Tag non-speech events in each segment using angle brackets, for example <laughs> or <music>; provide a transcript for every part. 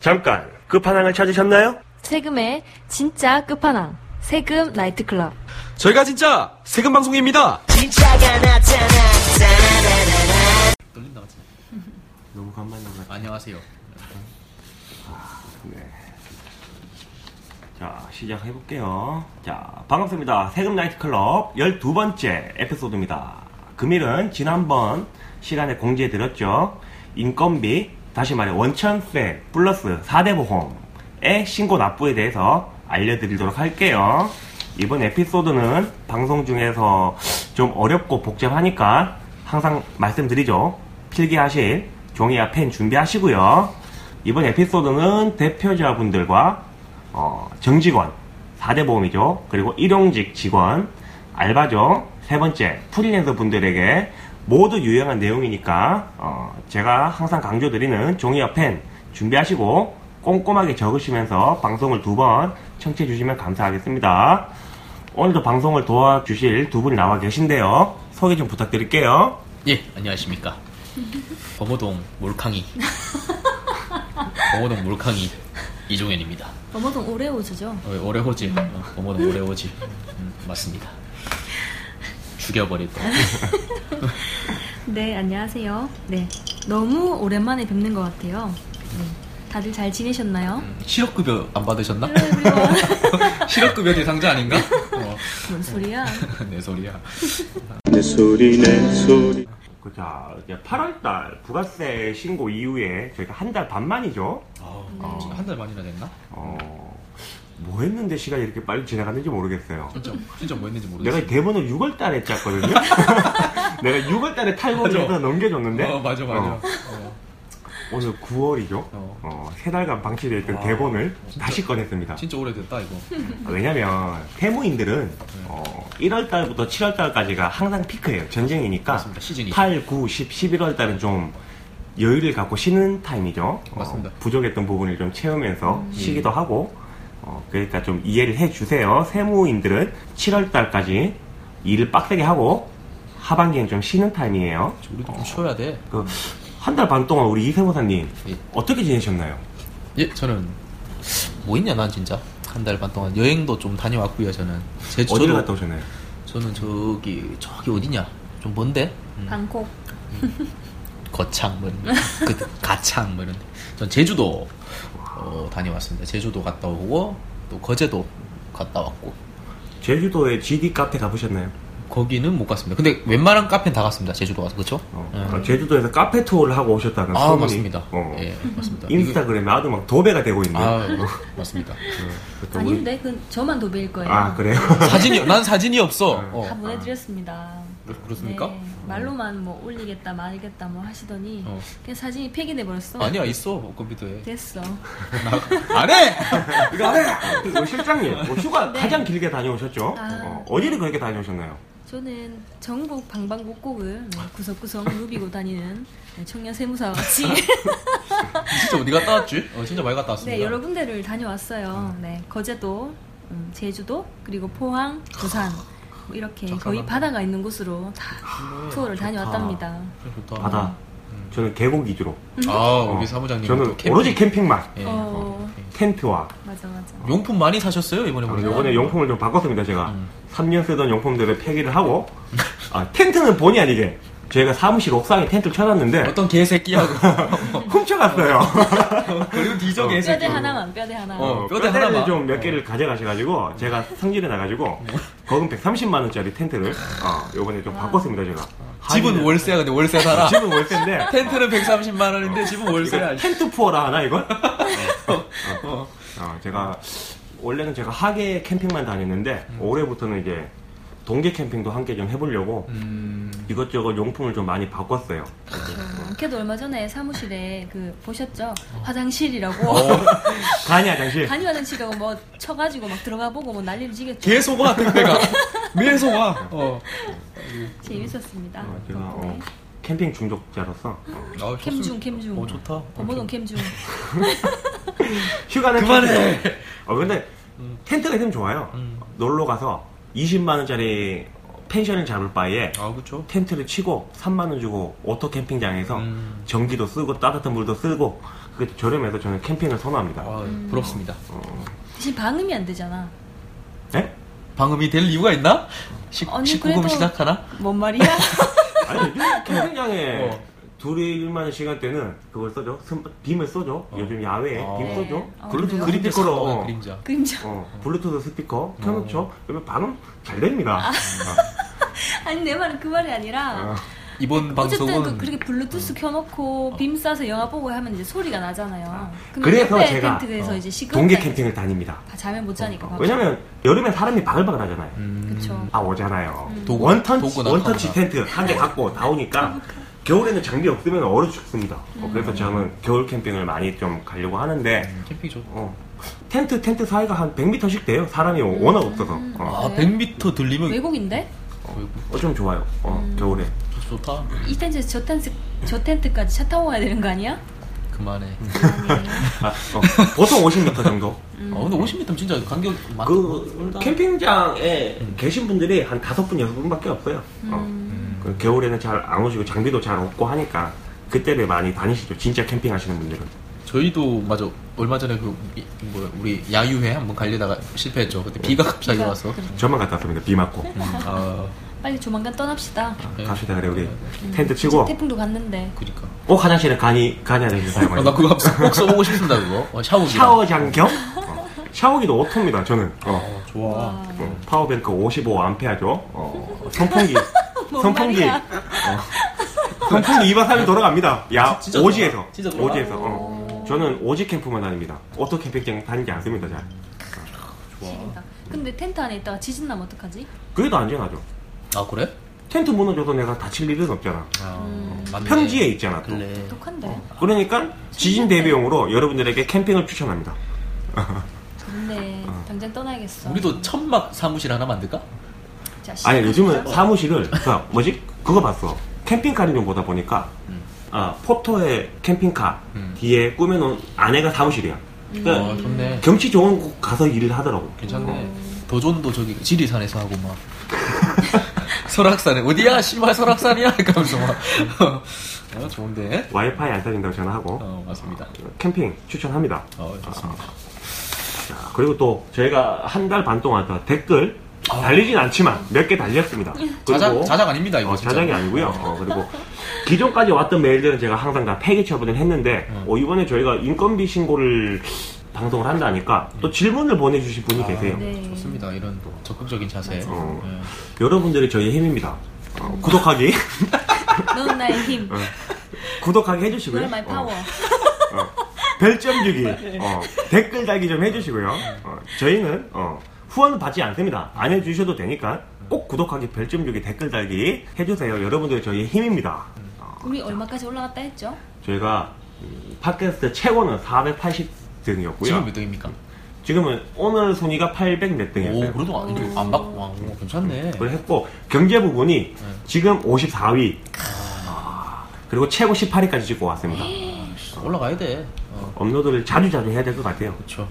잠깐 끝판왕을 찾으셨나요? 세금의 진짜 끝판왕. 세금 나이트클럽. 저희가 진짜 세금 방송입니다. 진짜가 나타나. 떨린다? 너무 간만에 가 안녕하세요. 네. 자, 시작해볼게요. 자, 반갑습니다. 세금 나이트클럽 12번째 에피소드입니다. 금일은 지난번 시간에 공지해 드렸죠. 인건비, 다시 말해 원천세 플러스 4대 보험의 신고 납부에 대해서 알려드리도록 할게요. 이번 에피소드는 방송 중에서 좀 어렵고 복잡하니까 항상 말씀드리죠. 필기하실 종이와 펜 준비하시고요. 이번 에피소드는 대표자분들과 어, 정직원, 4대 보험이죠. 그리고 일용직 직원, 알바죠. 세 번째, 프리랜서 분들에게 모두 유용한 내용이니까 어, 제가 항상 강조드리는 종이와 펜 준비하시고 꼼꼼하게 적으시면서 방송을 두 번 청취해 주시면 감사하겠습니다. 오늘도 방송을 도와주실 두 분이 나와 계신데요. 소개 좀 부탁드릴게요. 예, 안녕하십니까. <laughs> 범어동 몰캉이. 범어동 몰캉이 이종현입니다. 범어동 오레오즈죠. 어, 오레호지. 어, 범어동 오레호지. 음, 맞습니다. 죽여버릴 거. <laughs> 네, 안녕하세요. 네. 너무 오랜만에 뵙는 것 같아요. 네. 다들 잘 지내셨나요? 실업급여 안 받으셨나? 네. <laughs> 실업급여 대상자 아닌가? 어, 뭔 소리야? <laughs> 내 소리야. 내 소리 내 소리 그, 자, 이제 8월달 부가세 신고 이후에 저희가 한 달 반 만이죠. 아, 한달 만이나 됐나? 어, 뭐 했는데 시간이 이렇게 빨리 지나갔는지 모르겠어요. 진짜, 진짜 뭐 했는지 모르겠어. 내가 이 대본을 6월 달에 짰거든요. <laughs> 내가 6월 달에 탈북을. 해서 넘겨줬는데. 어, 맞아, 맞아. 어, 어. 오늘 9월이죠. 어. 어, 세 달간 방치되어 있던 와, 대본을 진짜. 다시 꺼냈습니다. 진짜 오래됐다, 이거. 아, 왜냐면 태무인들은 어, 1월 달부터 7월 달까지가 항상 피크예요. 전쟁이니까 맞습니다. 시즌이. 8, 9, 10, 11월 달은 좀 여유를 갖고 쉬는 타임이죠. 어, 맞습니다. 부족했던 부분을 좀 채우면서 쉬기도 하고 어, 그러니까 좀 이해를 해주세요. 세무인들은 7월 달까지 일을 빡세게 하고 하반기엔 좀 쉬는 타임이에요. 우리도 좀 쉬어야 돼. 그 한 달 반 동안 우리 이세무사님 예. 어떻게 지내셨나요? 예, 저는 뭐 있냐 난 진짜 한 달 반 동안 여행도 좀 다녀왔고요. 저는 제 어디를 저도- 갔다 오셨나요? 저는 저기 저기 어디냐 좀 먼데 음, 방콕. 거창 뭐 이런 데. 그 가창 뭐 이런 데. 전 제주도 어, 다녀왔습니다. 제주도 갔다 오고 또 거제도 갔다 왔고 제주도에 GD 카페 가보셨나요? 거기는 못 갔습니다. 근데 웬만한 카페는 다 갔습니다. 제주도 가서 그렇죠? 어, 어, 제주도에서 카페 투어를 하고 오셨다는 아 소문이 맞습니다. 어, 예 맞습니다. 인스타그램에 아주 막 도배가 되고 있는. 아 맞습니다. <laughs> 그것도 우리- 아닌데, 그 저만 도배일 거예요. 아 그래요? 사진이 난 사진이 없어. 다 어. 보내드렸습니다. 그렇- 그렇습니까? 네, 말로만 뭐 올리겠다 말겠다 뭐 하시더니 어. 그냥 사진이 폐기돼 버렸어. 아니야 있어 컴퓨터에. 됐어. <laughs> <laughs> 안 해. 이거 안 해. 그 실장님 뭐 휴가 네. 가장 길게 다녀오셨죠? 아. 어, 어디를 그렇게 다녀오셨나요? 저는 전국 방방곡곡을 네, 구석구석 누비고 다니는 네, 청년 세무사와 <laughs> 같이 진짜 어디 갔다 왔지? 어, 진짜 많이 갔다 왔습니다. 네, 여러 군데를 다녀왔어요. 네, 거제도, 음, 제주도, 그리고 포항, 부산 뭐 이렇게 거의 잠깐만. 바다가 있는 곳으로 다 투어를 다녀왔답니다. 좋다. 바다. 저는 계곡 위주로. 아 우리 어, 사무장님 저는 오로지 캠핑만. 예. 어, 텐트와. 맞아 맞아. 용품 많이 사셨어요 이번에 아, 보니까. 요번에 용품을 좀 바꿨습니다 제가. 음. 3년 쓰던 용품들을 폐기를 하고 아, 텐트는 본의 아니게 저희가 사무실 옥상에 텐트를 쳐놨는데 어떤 개새끼하고 <laughs> 훔쳐갔어요. <laughs> 그리고 뒤져 뼈대 개새끼. 하나만, 뼈대 하나만. 어, 뼈대 뼈대를 하나만. 좀몇 개를 가져가셔가지고 제가 성질에 나가지고 거금 130만 원짜리 텐트를 어, 요번에 좀 바꿨습니다 제가. 집은 월세야 근데 월세 살아. <laughs> 집은 월세인데 텐트는 130만 원인데 집은 이거 월세야. 텐트 푸어라 하나 이건? 어, 어, 제가 원래는 제가 하계 캠핑만 다녔는데 올해부터는 이제 동계 캠핑도 함께 좀 해보려고 음. 이것저것 용품을 좀 많이 바꿨어요. 어, 걔도 얼마 전에 사무실에 그 보셨죠? 화장실이라고 <laughs> 간이 화장실. 간이 화장실이라고 뭐 쳐가지고 막 들어가 보고 뭐 난리를 지겠죠. 개소가 택배가. 매소가. 어. <laughs> 재밌었습니다. 어, 제가 어, 네. 캠핑 중독자로서 아, 캠중 좋습니다. 캠중. 어 좋다. 범호동 캠중. <laughs> 휴가는 그만해. 캠핑. 어 근데 텐트가 있으면 좋아요. 음. 놀러 가서 20만 원짜리 펜션을 잡을 바에 아, 그쵸. 텐트를 치고 3만 원 주고 오토 캠핑장에서 음. 전기도 쓰고 따뜻한 물도 쓰고 그게 저렴해서 저는 캠핑을 선호합니다. 아, 부럽습니다. 대신 방음이 안 되잖아. 네? 방음이 될 이유가 있나? 식, 아니, 19금 그래도- 시작하나? 뭔 말이야? <laughs> 아니 요즘 캠핑장에 어. 둘이 일만의 시간대는 그걸 써줘? 선- 빔을 써줘? 요즘 야외에 어. 빔 써줘? 아, 블루투스 그래요? 그림자 스피커로. 어, 어, 그림자. 그림자. 어, 블루투스 스피커 켜놓죠? 그러면 반응 잘 됩니다. <laughs> 아니 내 말은 그 말이 아니라 어. 이번 어쨌든 방송은 그, 그렇게 블루투스 켜놓고 빔 쏴서 영화 보고 하면 이제 소리가 나잖아요. 그럼 그래서 옆에 제가 텐트에서 어, 이제 시끄럽다. 동계 캠핑을 다닙니다. 아, 잠을 못 자니까. 어, 왜냐면 여름에 사람이 바글바글 하잖아요. 음, 그쵸. 다 오잖아요. 도구- 원터치, 도구나 원터치 카메라. 텐트 한 개 갖고 다 오니까 겨울에는 장비 없으면 얼어 죽습니다 어, 그래서 저는 겨울 캠핑을 많이 좀 가려고 하는데 캠핑 좋 어, 텐트 텐트 사이가 한 100m씩 돼요. 사람이 워낙 없어서. 어, 아, 100m 들리면 외국인데? 어, 좀 좋아요. 어, 겨울에. 좋다. 이 텐트에서 저 텐트 저 텐트까지 차 타고 가야 되는 거 아니야? 그만해. 아, 어, 보통 50m 정도. 아, 근데 50m 진짜 간격 많그 캠핑장에 계신 분들이 한 다섯 분 여섯 분밖에 없어요. 어. 그 겨울에는 잘 안 오시고 장비도 잘 없고 하니까 그때를 많이 다니시죠. 진짜 캠핑 하시는 분들은. 저희도 맞아 얼마 전에 그 이- 뭐야 우리 야유회 한번 가려다가 실패했죠. 그때 비가 갑자기 비가 와서. 그래. 저만 갔다 왔습니다. 비 맞고. 아, 빨리 조만간 떠납시다. 네. 갑시다 그래 우리 진짜 텐트 치고 태풍도 갔는데. 그니까. 꼭 화장실에 간이 간이 하나 아, 사용하요 나 그거 꼭 써보고 싶습니다 그거. 어, 샤워기. 샤워장 겸 어, 샤워기도 오토입니다. 저는. 어. 어, 좋아. 어, 파워뱅크 55암페어죠. 어, 선풍기. <laughs> 뭔 선풍기. 말이야? 어, 선풍기 2박 3일 돌아갑니다. 야, 진짜 돌아- 오지에서. 진짜 돌아- 오지에서. 어. 저는 오지 캠프만 다닙니다. 오토 캠핑장 다니지 않습니다, 잘. 지린다. 근데 텐트 안에 있다가 지진 나면 어떡하지? 그게 더 안전하죠. 아 그래? 텐트 무너져도 내가 다칠 일은 없잖아. 아, 맞네. 평지에 있잖아, 또. 그래. 독한데. 그러니까 지진 대비용으로 여러분들에게 캠핑을 추천합니다. <laughs> 좋네. 어. 당장 떠나야겠어. 우리도 천막 사무실 하나 만들까? 자, 아니, 요즘은. 사무실을, 그, 뭐지? 그거 봤어. 캠핑카를 좀 보다 보니까, 아, 포토에 캠핑카 음. 뒤에 꾸며놓은 안에가 사무실이야. 그러니까 어, 좋네. 경치 좋은 곳 가서 일을 하더라고. 괜찮네. 도전도 저기 지리산에서 하고 막. <laughs> 설악산에 어디야? 씨발 설악산이야? 이러면서 막. <laughs> 어, 좋은데. 와이파이 안 터진다고 전화하고 어, 맞습니다. 캠핑 추천합니다. 어, 좋습니다. 자, 그리고 또 저희가 한 달 반 동안 또 댓글 달리진 않지만 몇 개 달렸습니다. 자작, 자작 아닙니다, 이거. 어, 진짜. 자작이 아니고요. 어, 그리고 기존까지 왔던 메일들은 제가 항상 다 폐기 처분을 했는데 음. 어, 이번에 저희가 인건비 신고를 방송을 한다니까 또 질문을 보내주신 분이 아, 계세요. 네. 좋습니다. 이런 또 적극적인 자세. 어. 예. 여러분들이 저희의 힘입니다. 어, 구독하기 <laughs> 넌 나의 힘. 구독하기 넌 해주시고요. my 어, 파워. 별점 주기, <laughs> 어, 댓글 달기 좀 해주시고요. 어, 저희는 어, 후원 받지 않습니다. 안 해주셔도 되니까 꼭 구독하기, 별점 주기, 댓글 달기 해주세요. 여러분들이 저희의 힘입니다. 어, 우리 얼마까지 올라갔다 했죠? 저희가 음, 팟캐스트 최고는 480등이었고요. 지금 몇 등입니까? 지금은 오늘 순위가 800몇 오, 등이었어요. 그래도 안, 이렇게 안 받고, 와, 오, 괜찮네. 그걸 했고 경제 부분이 지금 54위. 그리고 최고 18위까지 찍고 왔습니다. 올라가야 돼. 어, 업로드를 자주 자주 해야 될 것 같아요. 그쵸.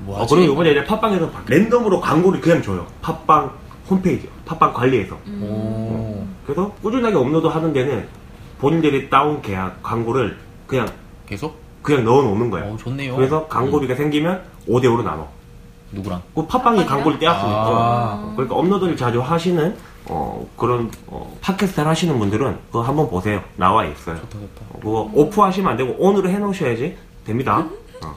뭐 어, 하지? 그리고 이번에 이제 팟빵에서 바- 랜덤으로 광고를 그냥 줘요. 팟빵 홈페이지, 팟빵 관리에서. 오, 그래서 꾸준하게 업로드 하는 데는 본인들이 따온 계약 광고를 그냥 계속? 그냥 넣어 놓는 거예요. 오, 좋네요. 그래서 광고비가 생기면 5대 5로 나눠. 누구랑? 그 팟빵이? 광고를 떼었으니까. 아. 그러니까 업로드를 자주 하시는 어, 그런 어, 팟캐스트를 하시는 분들은 그거 한번 보세요. 나와 있어요. 좋다, 좋다. 어, 그거 off 하시면 안 되고 on으로 해 놓으셔야지 됩니다. 어.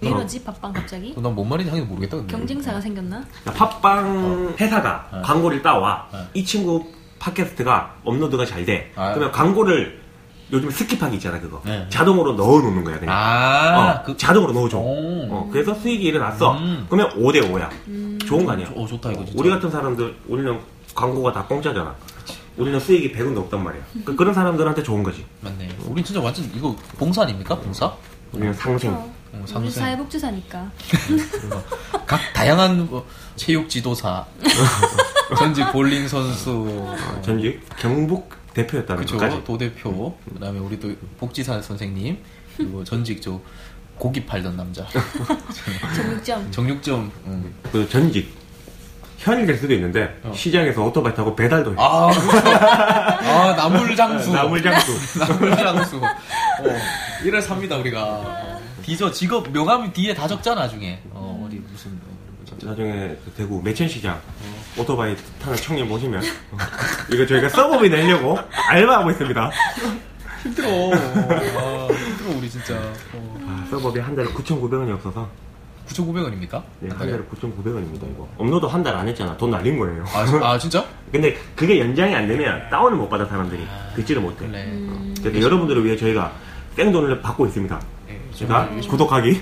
왜 이러지? 팟빵 갑자기? 난 뭔 말인지 하나도 모르겠다. 근데. 경쟁사가 생겼나? 자, 팟빵 회사가 어. 광고를 따와 어. 이 친구 팟캐스트가 업로드가 잘 돼. 아. 그러면 광고를 요즘 skip하기 있잖아 그거 네. 자동으로 넣어 놓는 거야 그냥. 아, 어, 그, 자동으로 넣어줘. 오. 어, 그래서 수익이 일어났어. 음. 그러면 5대 5야. 좋은 거 아니야? 어, 좋다, 이거 진짜. 우리 같은 사람들 우리는 광고가 다 공짜잖아. 우리는 수익이 100원도 없단 말이야. 그, 그런 사람들한테 좋은 거지. 맞네. 우린 진짜 완전 이거 봉사 아닙니까? 봉사? 우리는 상생. 어. 어, 우리 상생. 사회복지사니까. 그리고 각 다양한 뭐 체육 지도사, <laughs> 전직 볼링 선수, 전직 경북 대표였다는 그쵸 것까지. 도대표, 그다음에 우리 또 복지사 선생님, 그리고 전직 저 고기 팔던 남자, <laughs> 정육점. 정육점, 음, 그 전직 현이 될 수도 있는데 시장에서 오토바이 타고 배달도 해요. 아, 그렇죠. 아, 나물장수. 나물장수. <laughs> 나물장수. 어, 이래 삽니다, 우리가. 디저 직업 명함 뒤에 다 적자, 나중에. 어, 어디 무슨. 어, 진짜. 나중에 그 대구 매천시장 오토바이 타는 청년 보시면 어, 이거 저희가 서버비 내려고 알바하고 있습니다. 힘들어. 아, 힘들어, 우리 진짜. 어. 아, 서버비 한 달에 9,900원이 없어서 9,900원입니까? 네, 한 달에 9,900원입니다 이거. 업로드 한 달 안 했잖아. 돈 날린 거예요. 아, 진- 아, 진짜? <laughs> 근데 그게 연장이 안 되면 다운을 못 받아 사람들이 듣지를 못해. 그래. 그래서 여러분들을 위해 저희가 생돈을 받고 있습니다. 예, 제가 구독하기,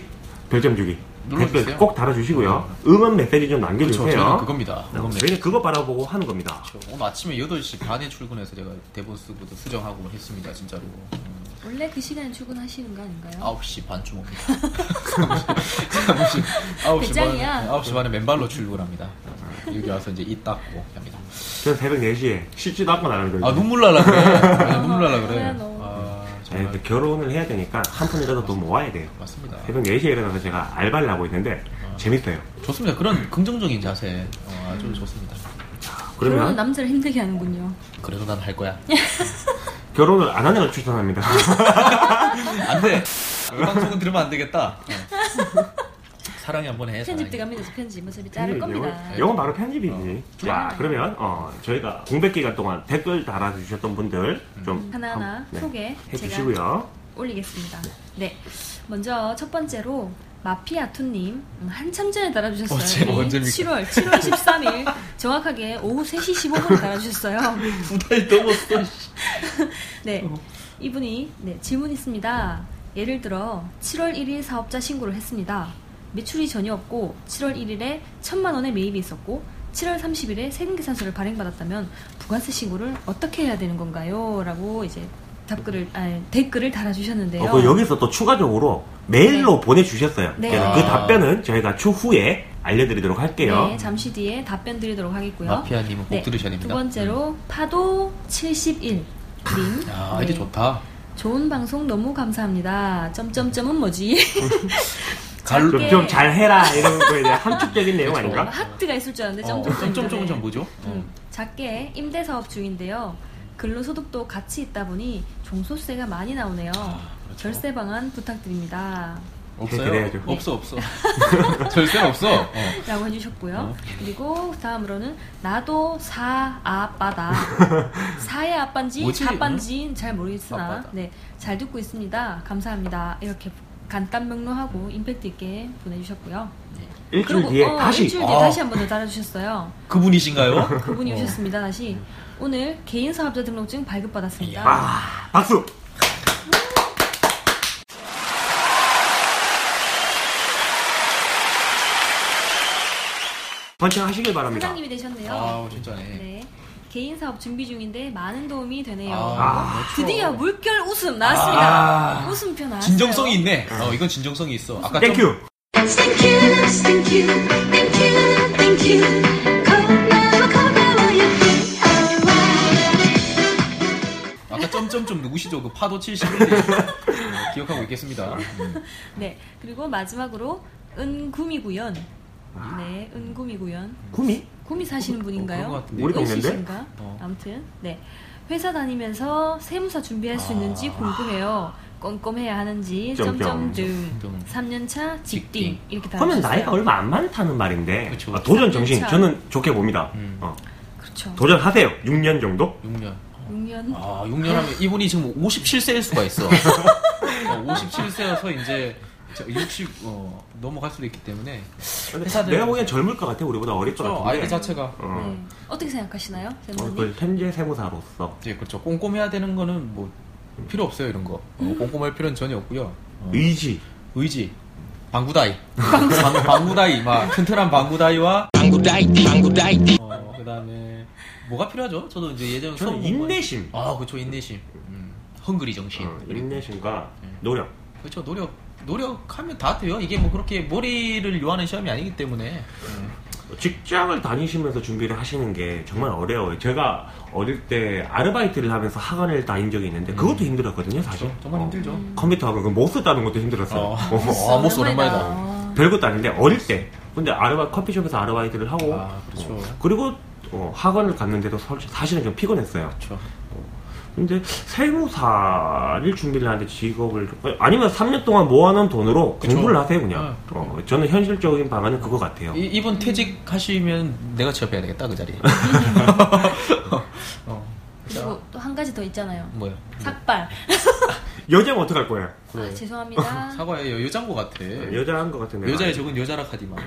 별점 주기, 눌러주세요. 댓글 꼭 달아주시고요. 응원 메시지 좀 그렇죠. 남겨주세요. 저희는 그겁니다. 네, 그겁니다. 저희는 그거 바라보고 하는 겁니다. 오늘 아침에 8시 반에 출근해서 제가 대본 쓰고 수정하고 했습니다, 진짜로. 음, 원래 그 시간에 출근하시는 거 아닌가요? 9시 반쯤 옵니다. 9시, 배짱이야. 9시 반에 맨발로 출근합니다. 여기 와서 이제 입 닦고 합니다. 저는 새벽 4시에 씻지도 않고 나가는 거예요. <laughs> 아, 눈물 날라 그래. 아, 눈물 날라 그래. 아, 네, 정말. 근데 결혼을 해야 되니까 한 푼이라도 더 모아야 돼요. 맞습니다. 새벽 4시에 일어나서 제가 알바를 하고 있는데 재밌어요. 좋습니다. 그런 긍정적인 자세. 어, 아주 좋습니다. 결혼은 그러면 남자를 힘들게 하는군요. 그래도 난 할 거야. <laughs> 결혼을 안 하는 걸 추천합니다. 안 돼. 이 방송은 들으면 안 되겠다. 어. <laughs> 사랑이 한번 해. 편집 사랑이. 들어갑니다. 저 편집 어차피 자를 겁니다. 이건 바로 편집이지. 자, 그러면 어, 저희가 공백 기간 동안 댓글 달아주셨던 분들 좀 하나하나 한- 네, 소개 제가 해주시고요. 올리겠습니다. 네. 먼저 첫 번째로 마피아투님 음, 한참 전에 달아주셨어요. 언제, 네, 언제입니까? 7월 7월 13일 정확하게 오후 3시 15분에 달아주셨어요. <laughs> 두달 넘었어. <laughs> 네. 이분이 네, 질문 있습니다. 예를 들어 7월 1일 사업자 신고를 했습니다. 매출이 전혀 없고 7월 1일에 1천만 원의 매입이 있었고 7월 30일에 세금계산서를 발행받았다면 부가세 신고를 어떻게 해야 되는 건가요? 라고 이제 답글을 아니, 댓글을 달아주셨는데요. 어, 그 여기서 또 추가적으로 메일로 보내주셨어요. 네. 그래서 그 답변은 저희가 추후에 알려드리도록 할게요. 네, 잠시 뒤에 답변 드리도록 하겠고요. 마피아님은 꼭 들으셔야 됩니다. 두 번째로 파도 71님. 아, 아이디 좋다. 좋은 방송 너무 감사합니다. 점점점은 뭐지? <laughs> 좀잘 해라 이런 거에 대한 함축적인 내용 그렇죠. 아닌가? 하트가 있을 줄 알았는데 어, 점점점. 점점점은 좀 뭐죠? 음, 작게 임대 사업 중인데요. 근로소득도 같이 있다 보니 종소세가 많이 나오네요. 그렇죠. 절세 방안 부탁드립니다. 없어요. 그래야죠. 없어 없어. <laughs> 절세는 없어. 어. 라고 해주셨고요. 어. 그리고 다음으로는 나도 사 아빠다. <laughs> 사의 아빠인지 뭐지? 아빠인지 잘 모르겠으나 아빠다. 네, 잘 듣고 있습니다. 감사합니다. 이렇게 간단 명료하고 임팩트 있게 보내주셨고요. 일주일 뒤에 어, 다시 일주일 뒤에 아. 다시 한 번 더 달아주셨어요. 그분이신가요? 그분이 어. 오셨습니다. 다시 오늘 개인 사업자 등록증 발급 받았습니다. 아, 박수. 번창하시길 바랍니다. 사장님이 되셨네요. 아, 진짜네. 네. 개인 사업 준비 중인데 많은 도움이 되네요. 아, 드디어 물결 웃음 나왔습니다. 아. 웃음표 나왔어요. 진정성이 있네. 어, 이건 진정성이 있어. 아까 thank you. Thank you, thank you, thank you, thank you. 고마워, 고마워. 아까 점점점 누구시죠? 그 파도 71. 기억하고 있겠습니다. 음. <laughs> 네. 그리고 마지막으로 은구미구연. 네, 은구미구연. 구미? 구미 사시는 분인가요? 그런 것 같은데. 우리 동네인데? 어. 아무튼 네. 회사 다니면서 세무사 준비할 수 있는지 궁금해요. 꼼꼼해야 하는지 점점. 점점 등 점. 3년차 직딩 직딩. 이렇게 다 그러면. 나이가 얼마 안 많다는 말인데 그쵸. 아, 도전 정신 삼년차. 저는 좋게 봅니다. 음. 어, 그렇죠. 도전하세요. 6년 정도? 6년. 6년 아, 6년 하면 이분이 지금 57세일 수가 있어. <laughs> 어, 57세여서 이제 60 어, 넘어갈 수도 있기 때문에 회사들- 내가 보기엔 젊을 것 같아. 우리보다 어릴 것 그렇죠. 같은데. 아이디 자체가 어. 네. 어떻게 생각하시나요? 어, 쌤님? 그 현재 세무사로서 네, 그렇죠. 꼼꼼해야 되는 거는 뭐 필요 없어요 이런 거. 어, 꼼꼼할 필요는 전혀 없고요. 어, 의지. 의지. 방구다이. 방, 방구다이. 막 튼튼한 방구다이와 방구다이, 방구다이. 어, 그다음에 뭐가 필요하죠? 저도 이제 예전 저는 인내심. 아, 그렇죠. 인내심. 음, 헝그리 정신. 어, 인내심과 네. 노력. 그렇죠. 노력 노력하면 다 돼요. 이게 뭐 그렇게 머리를 요하는 시험이 아니기 때문에. 네. 직장을 다니시면서 준비를 하시는 게 정말 어려워요. 제가 어릴 때 아르바이트를 하면서 학원을 다닌 적이 있는데 그것도 힘들었거든요, 사실. 정말 어, 힘들죠. 컴퓨터 학원 그못 썼다는 것도 힘들었어요. 어. 어. 아, 못 써, 오랜만이다. 아, 별것도 아닌데 어릴 때 근데 아르바 커피숍에서 아르바이트를 하고 아, 그렇죠. 어, 그리고 어, 학원을 갔는데도 사- 사실은 좀 피곤했어요. 그렇죠. 근데 세무사를 준비를 하는데 직업을 아니면 3년 동안 모아놓은 돈으로 그쵸. 공부를 하세요 그냥. 아, 그럼요. 어, 저는 현실적인 방안은 그거 같아요. 이, 이분 퇴직하시면 내가 취업해야 되겠다 그 자리에. <laughs> 어, 그리고 또 한 가지 더 있잖아요. 뭐야? 삭발. <laughs> 여자면 어떡할 거예요? 아, 죄송합니다. <laughs> 사과에 여자인 것 같아. 여자한 것 같은데. 여자의 적은 여자라 카디만.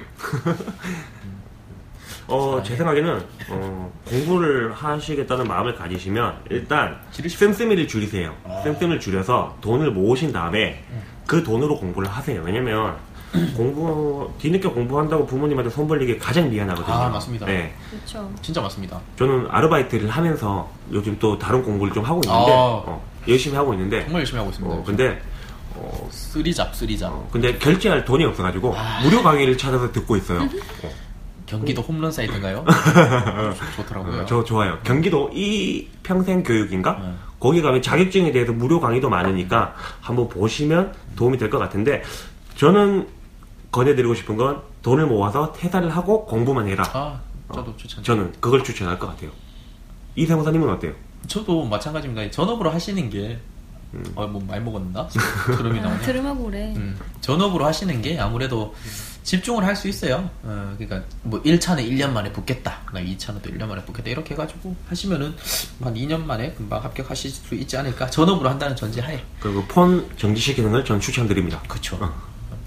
어, 제 생각에는 어, 공부를 하시겠다는 마음을 가지시면 일단. 씀씀이를 줄이세요. 씀씀을 줄여서 돈을 모으신 다음에 그 돈으로 공부를 하세요. 왜냐면 공부 뒤늦게 공부한다고 부모님한테 손 벌리기 가장 미안하거든요. 아, 맞습니다. 네, 그렇죠. 진짜 맞습니다. 저는 아르바이트를 하면서 요즘 또 다른 공부를 좀 하고 있는데 아. 어, 열심히 하고 있는데 정말 열심히 하고 있습니다. 어, 근데 어, 쓰리잡 쓰리잡. 어, 근데 결제할 돈이 없어가지고 무료 강의를 찾아서 듣고 있어요. 어. 경기도 홈런 사이트인가요? 좋- <laughs> 좋더라고요. 어, 저 좋아요. 경기도 이 평생 교육인가? 네. 거기 가면 자격증에 대해서 무료 강의도 많으니까 한번 보시면 도움이 될 것 같은데 저는 권해드리고 싶은 건 돈을 모아서 퇴사를 하고 공부만 해라. 아, 저도 추천. 저는 그걸 추천할 것 같아요. 이세무사님은 어때요? 저도 마찬가지입니다. 전업으로 하시는 게, 음. 어, 뭐, 말 먹었나? 드럼이 <laughs> 아, 나오네. 드럼하고 그래. 음, 전업으로 하시는 게 아무래도 집중을 할 수 있어요. 어, 그러니까 뭐 1차는 1년 만에 붙겠다. 그다음 2차는 또 1년 만에 붙겠다. 이렇게 해가지고 하시면은 한 2년 만에 금방 합격하실 수 있지 않을까. 전업으로 한다는 전제하에. 그리고 폰 정지시키는 걸 전 추천드립니다. 그쵸. 어.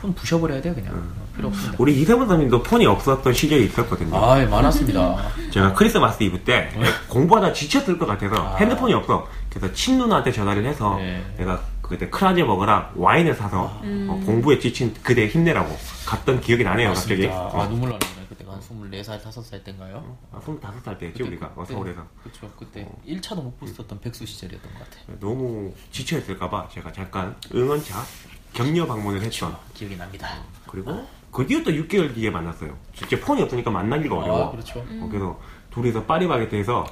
폰 부셔버려야 돼요, 그냥. 어, 필요 없습니다. 우리 이세무사님도 폰이 없었던 시절이 있었거든요. 아, 예, 많았습니다. <laughs> 제가 크리스마스 이브 때 공부하다 지쳤을 것 같아서 아. 핸드폰이 없어. 그래서 친누나한테 전화를 해서 네. 내가 그때 크라제 먹으랑 와인을 사서 어, 공부에 지친 그대 힘내라고 갔던 기억이 나네요, 갑자기. 맞습니다. 아, 어. 눈물 나네요. 그때가 한 24살, 5살 때인가요? 아, 25살 때였지, 우리가 어, 서울에서. 그렇죠. 그때 1차도 못 붙었던 백수 시절이었던 것 같아요. 너무 지쳐있을까봐 제가 잠깐 응원차 격려 방문을 했던. 기억이 납니다. 그리고 그 뒤에 또 6개월 뒤에 만났어요. 진짜 폰이 없으니까 만나기가 어려워. 아, 그렇죠. 어, 그래서 둘이서 파리바게트에서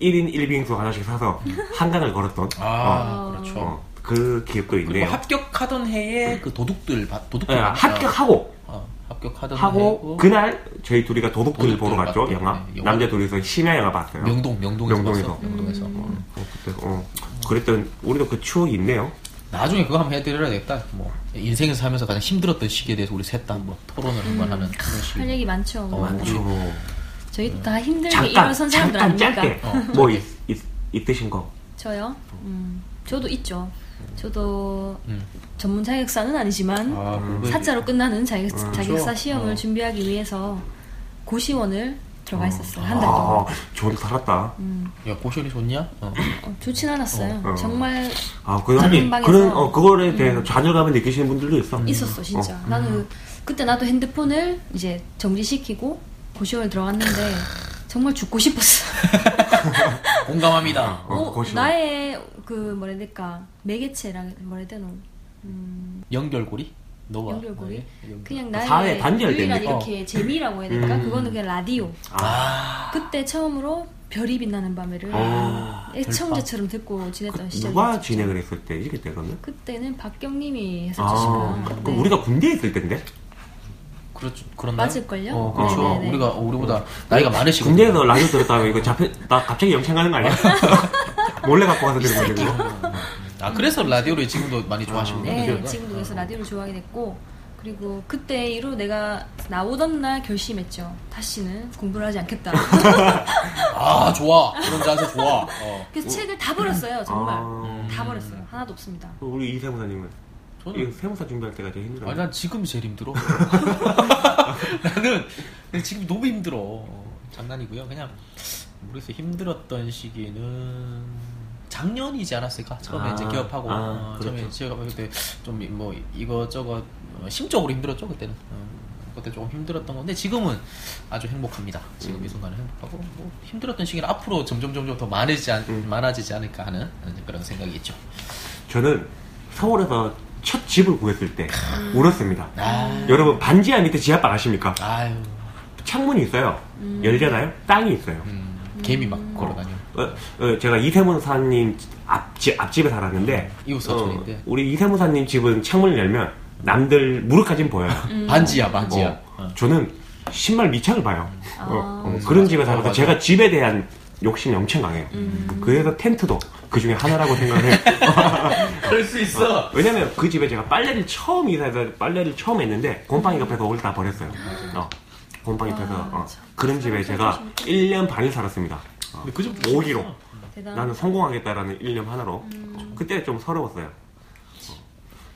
1인 1빙수 하나씩 사서 한강을 걸었던 아, 그렇죠. 어, 그 기억도 있네요. 합격하던 해에 그 도둑들 바- 도둑들 네, 합격하고 어, 합격하던 하고 해고 그날 저희 둘이가 도둑들 보러 갔죠 봤죠. 영화. 네, 영화. 남자 둘이서 심야 영화 봤어요. 명동 명동에서 명동에서. 명동에서 어, 그때 어 그랬던 우리도 그 추억이 있네요. 나중에 그거 한번 해드려야 되겠다. 뭐 인생에서 살면서 가장 힘들었던 시기에 대해서 우리 셋 다 한번 토론을 한번 하는 그런 시기. 할 얘기 많죠. 어, 많죠. 저희 다 힘들게 잠깐 일어선 사람들 잠깐 아닙니까? 짧게 어, 뭐 있, 있, 있으신 거. 저요? 음, 저도 있죠. 저도 음. 전문 자격사는 아니지만 아, 사자로 끝나는 자격, 자격사 그렇죠. 시험을 어. 준비하기 위해서 고시원을 들어가 있었어요. 한달 동안. 아, 좋은 살았다. 야 고시원이 좋냐? 어. 어, 좋진 않았어요. 어, 어. 정말 아, 그 하긴 방에서. 그런 어 그거에 대해서 좌절감을 느끼시는 분들도 있어. 있었어 진짜. 나는 그때 나도 핸드폰을 이제 정지시키고 고시원에 들어갔는데 정말 죽고 싶었어. <laughs> 공감합니다. 어, 어. 나의 그 뭐라 해야 될까 매개체랑 뭐라 해야 되노 음, 연결고리? 너와 연결고리 연결. 그냥 나의 사회 느낌? 이렇게 재미라고 해야 될까 음. 그거는 그냥 라디오 아, 그때 처음으로 별이 빛나는 밤에를 아, 애청자처럼 듣고 지냈던 그, 시절이 누가 있었죠. 진행을 했을 때지 그때 그러면? 그때는 박경님이 했었죠 아, 지금 그럼 우리가 군대에 있을 때인데? 그렇죠. 그런가요? 맞을걸요? 어, 그렇죠. 네네네. 우리가 우리보다 나이가 많으시고 군대에서 라디오 들었다면 이거 잡혀 나 갑자기 영창 가는 거 아니야? <laughs> 몰래 갖고 가서 들은 거지 그거? 아 그래서 라디오를 지금도 많이 좋아하시는 네, 분들 지금도 그래서 라디오를 좋아하게 됐고 그리고 그때 이후로 내가 나오던 날 결심했죠. 다시는 공부를 하지 않겠다. <laughs> 아 좋아 그런 자세 좋아. 어. 그래서 책을 다 버렸어요. 정말 아, 다 버렸어요. 하나도 없습니다. 우리 이세무사님은 이 저는 세무사 준비할 때가 제일 힘들어요. 아니 난 지금이 제일 힘들어. <laughs> 나는 지금 너무 힘들어. 어, 장난이고요. 그냥 모르겠어요. 힘들었던 시기는 작년이지 않았을까? 처음에 아, 이제 기업하고 아, 어, 처음에 그렇죠. 취업하고 그때 좀 뭐 이것저것 어, 심적으로 힘들었죠 그때는. 어, 그때 조금 힘들었던 건데 지금은 아주 행복합니다. 지금 이 순간은 행복하고 뭐 힘들었던 시기는 앞으로 점점 점점 더 많아지지, 않, 음. 많아지지 않을까 하는 그런 생각이 있죠. 저는 서울에서 첫 집을 구했을 때 울었습니다. 아, 여러분 반지하 밑에 지하방 아십니까? 아유, 창문이 있어요. 열잖아요. 땅이 있어요. 음, 개미 막 걸어다녀. 어, 어, 제가 이세무사님 앞집 앞집에 살았는데 이웃 사촌인데. 어, 우리 이세무사님 집은 창문을 열면 남들 무릎까진 보여요. 반지야, 반지야. 어, 저는 신발 밑창을 봐요. 아. 어, 어, 그런 집에 살아서 맞아. 제가 집에 대한 욕심이 엄청 강해요. 그래서 텐트도 그 중에 하나라고 생각해요. <laughs> 그럴 수 있어. 왜냐면 그 집에 제가 빨래를 처음 이사해서 빨래를 처음 했는데 곰팡이가 펴서 오늘 다 버렸어요. 어, 곰팡이 펴서 어, 그런 집에 제가 1년 반을 살았습니다. 어, 근데 그집 오기로 대단. 나는 성공하겠다라는 일념 하나로 그때 좀 서러웠어요. 어,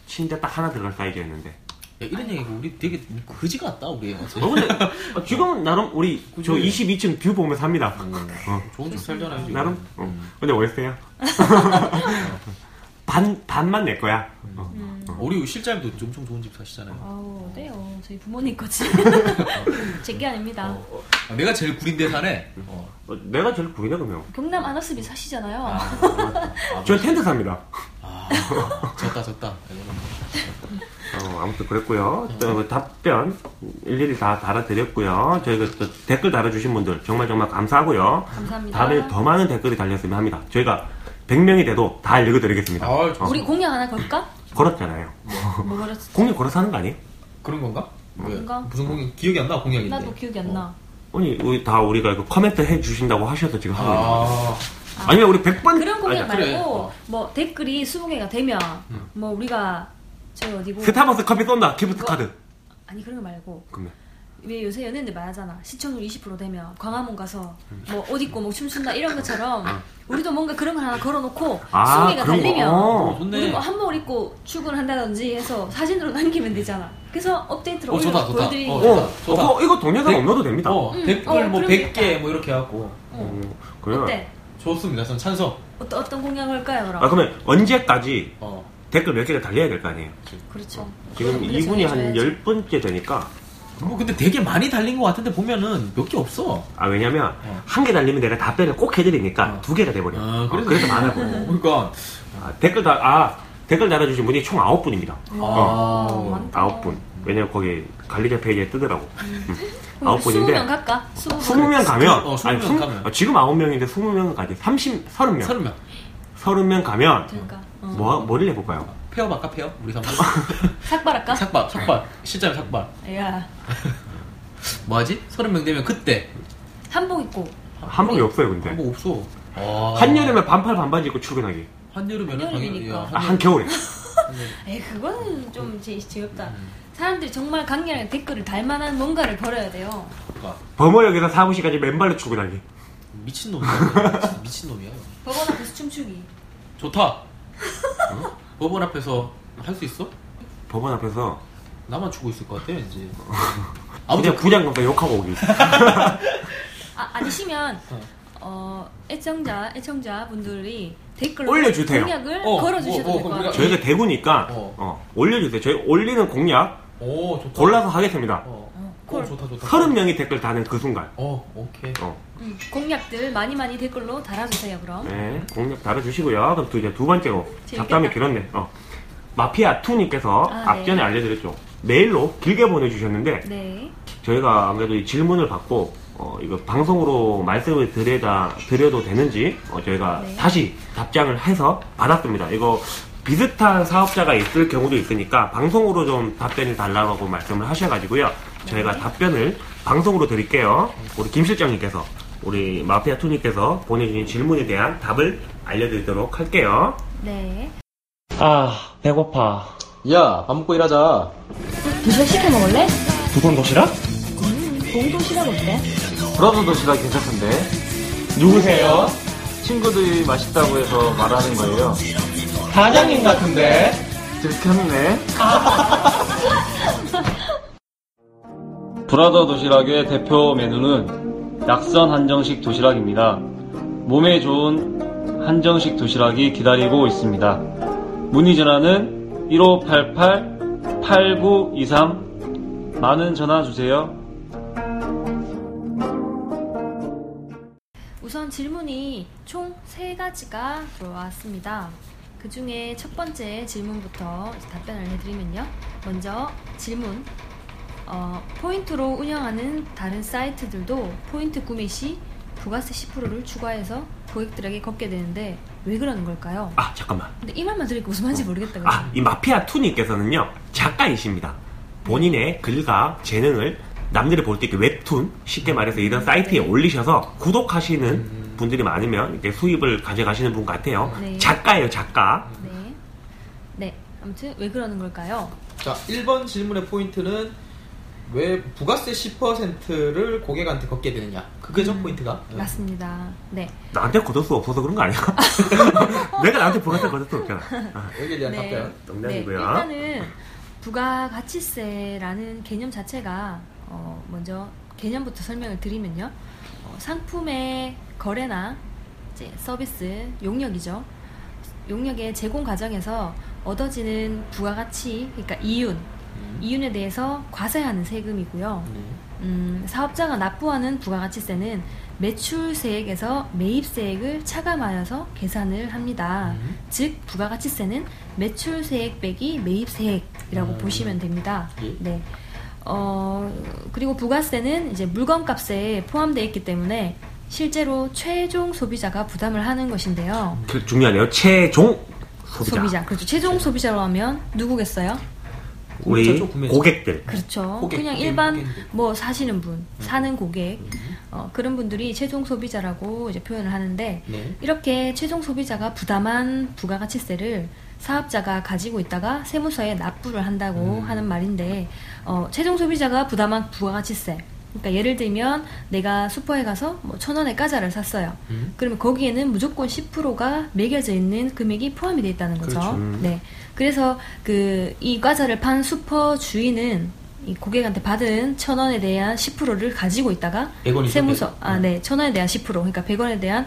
침대 딱 하나 들어갈 사이즈였는데 야, 이런 얘기고 우리 되게 그지 같다 우리. 어, 근데 어, <laughs> 지금은 나름 우리 저 22층 뷰 보면서 삽니다. 어, 좋은 집 살잖아요. 지금. 나름. 어. 근데 월세야. <laughs> 반 반만 내 거야. 어. 우리 실장님도 엄청 좋은 집 사시잖아요. 아우, 네요. 저희 부모님 거지. <laughs> 제게 아닙니다. 아, 내가 제일 구린데 사네. 어. 어, 내가 제일 구리네 그러면. 경남 아너스비 사시잖아요. 아, 저 텐트 삽니다. 아, 졌다 졌다. 어, 아무튼 그랬고요. 또그 답변 일일이 다 달아드렸고요. 저희가 또 댓글 달아주신 분들 정말 정말 감사하고요. 감사합니다. 다음에 더 많은 댓글이 달렸으면 합니다. 저희가 100명이 돼도 다 읽어드리겠습니다. 아, 어, 우리 공약 하나 걸까? 걸었잖아요. 뭐 걸었지? 공약 걸어서 하는 거 아니에요? 그런 건가? 왜? 뭔가? 무슨 공약 기억이 안 나 공약인데. 나도 기억이 안 나. 아니, 우리 다 우리가 그 코멘트 해주신다고 하셔서 지금 하고 있는 거예요. 아, 아니면 우리 100번 그런 공약 아니, 그래. 말고 어. 뭐 댓글이 20개가 되면 뭐 우리가 저희 어디고 스타벅스 커피 쏜다. 기프트 카드. 아니 그런 거 말고 그러면 왜 요새 연예인들 말하잖아 시청률 20% 되면 광화문 가서 뭐 옷 입고 뭐 춤춘다 이런 것처럼 우리도 뭔가 그런 거 하나 걸어놓고 아, 20개가 그런 거. 달리면 어. 좋네. 우리 뭐 한복을 입고 출근한다든지 해서 사진으로 남기면 되잖아 그래서 업데이트로 어, 좋다, 올려 좋다. 어, 거야 어, 좋다. 어, 그거 이거 동영상 네. 업로드 됩니다. 어, 응. 댓글 어, 뭐 그럼 100개 되겠다. 뭐 이렇게 해갖고 어. 그래요. 어때? 좋습니다. 전 찬성. 어떤, 어떤 공약을 할까요 그럼? 아, 그러면 언제까지 어. 댓글 몇 개가 달려야 될 거 아니에요? 그렇죠 지금 이분이 한 정해줘야지. 열 번째 되니까 뭐 근데 되게 많이 달린 것 같은데 보면은 몇 개 없어. 아 왜냐면 어. 한 개 달리면 내가 답변을 꼭 해드리니까 어. 두 개가 돼버려. 아, 어, 그래서- 그래서 많아 보여. 그러니까 아, 댓글 다, 아, 댓글 달아주신 분이 총 아홉 분입니다. 어, 많다. 아홉 분. 왜냐면 거기 관리자 페이지에 뜨더라고. 음. 아홉 분인데. 20명 갈까? 20명 20명 가면, 어, 20명 아니, 스무- 가면. 어, 지금 아홉 명인데 20명 가지. 30, 30명. 서른 명. 30명 가면, 그러니까 어. 뭐, 뭐를 해볼까요? 헤어 바까 헤어? 우리 삼 <laughs> 삭발할까? 삭발 삭발 실제로 삭발. 야 <laughs> 뭐하지? 서른 명 되면 그때 한복 입고 한복이 없어요, 근데. 뭐 없어. 아. 한여름에 반팔 반바지 입고 출근하기. 한여름에는 당연히 한여름이니까. 야, 아. 한겨울에. <laughs> 에이 그거는 좀 제, 재미없다 음. 사람들이 정말 강렬하게 댓글을 달 만한 뭔가를 벌여야 돼요 그러니까 범어역에서 사무실까지 맨발로 출근하기. 미친 놈이야. 미친 놈이야. 법원 앞에서 춤추기 좋다. 어? 법원 앞에서 할 수 있어? 법원 앞에서 나만 추고 있을 것 같아 왠지. <laughs> 그냥 아무튼 부장검사 욕하고 오기. <laughs> 아, 아니시면 어. 어, 애청자 애청자 분들이 댓글로 올려주세요. 공약을 어, 걸어주셔도 어, 어, 될 것 같아요 저희가 대구니까 어. 어, 올려주세요. 저희 올리는 공약 오 좋다. 골라서 하겠습니다. 어. 어, 어 콜. 좋다 좋다. 30명이 댓글 다는 그 순간. 어 오케이. 어, 음, 공약들 많이 많이 댓글로 달아주세요 그럼 네, 공약 달아주시고요. 그럼 또 이제 두 번째로 재밌겠다. 잡담이 길었네. 어. 마피아 2님께서 아, 앞전에 네. 알려드렸죠. 메일로 길게 보내주셨는데 네 저희가 아무래도 이 질문을 받고 어, 이거 방송으로 말씀을 드려다, 드려도 되는지 어, 저희가 네. 다시 답장을 해서 받았습니다. 이거 비슷한 사업자가 있을 경우도 있으니까 방송으로 좀 답변을 달라고 말씀을 하셔가지고요. 저희가 네. 답변을 방송으로 드릴게요. 우리 김 실장님께서 우리 마피아 투님께서 보내주신 질문에 대한 답을 알려드리도록 할게요. 네. 아 배고파. 야 밥 먹고 일하자. 도시락 시켜 먹을래? 두건 도시락? 봉도시락 어때? 브라더 도시락 괜찮던데 누구세요? 친구들이 맛있다고 해서 말하는 거예요 사장님 같은데. 들켰네 <laughs> 브라더 도시락의 대표 메뉴는 약선 한정식 도시락입니다 몸에 좋은 한정식 도시락이 기다리고 있습니다 문의 전화는 1588-8923 많은 전화 주세요 우선 질문이 총세 가지가 들어왔습니다. 그 중에 첫 번째 질문부터 답변을 해드리면요. 먼저 질문. 어, 포인트로 운영하는 다른 사이트들도 포인트 구매 시 부가세 10%를 추가해서 고객들에게 걷게 되는데 왜 그러는 걸까요? 아 잠깐만. 근데 이 말만 들으니까 무슨 말인지 모르겠다. 그죠? 아이 마피아 투님께서는요 작가이십니다. 본인의 글과 재능을 남들이 볼 때 이렇게 웹툰 쉽게 말해서 이런 사이트에 올리셔서 구독하시는 분들이 많으면 이렇게 수입을 가져가시는 분 같아요. 네. 작가예요 작가. 네. 네. 아무튼 왜 그러는 걸까요? 자, 1번 질문의 포인트는 왜 부가세 10%를 고객한테 걷게 되느냐. 그게죠, 포인트가. 네. 맞습니다. 네. 나한테 걷을 수 없어서 그런 거 아니야? <laughs> <laughs> 내가 나한테 부가세 걷을 수 없잖아. 아, 여기에 대한 네. 답변. 네, 농담이고요. 일단은 부가가치세라는 개념 자체가 어, 먼저 개념부터 설명을 드리면요. 어, 상품의 거래나 이제 서비스 용역이죠. 용역의 제공 과정에서 얻어지는 부가가치, 그러니까 이윤, 이윤에 대해서 과세하는 세금이고요. 네. 음, 사업자가 납부하는 부가가치세는 매출세액에서 매입세액을 차감하여서 계산을 합니다. 음. 즉 부가가치세는 매출세액 빼기 매입세액이라고 음. 보시면 됩니다. 예. 네. 어, 그리고 부가세는 이제 물건값에 포함되어 있기 때문에 실제로 최종 소비자가 부담을 하는 것인데요. 그 중요하네요. 최종 소비자. 소비자. 그렇죠. 최종 소비자로 하면 누구겠어요? 우리 구매자. 고객들. 그렇죠. 고객, 그냥 고객, 일반 고객들. 음. 뭐 사시는 분, 사는 고객 어, 그런 분들이 최종 소비자라고 이제 표현을 하는데 네. 이렇게 최종 소비자가 부담한 부가가치세를 사업자가 가지고 있다가 세무서에 납부를 한다고 음. 하는 말인데 어, 최종 소비자가 부담한 부가가치세 그러니까 예를 들면 내가 슈퍼에 가서 뭐 천 원의 과자를 샀어요. 음. 그러면 거기에는 무조건 10%가 매겨져 있는 금액이 포함이 되어 있다는 거죠. 그렇죠. 음. 네. 그래서 그 이 과자를 판 슈퍼 주인은 이 고객한테 받은 천 원에 대한 10%를 가지고 있다가 100원이죠, 세무서 100원. 아, 네. 천 원에 대한 10% 그러니까 100원에 대한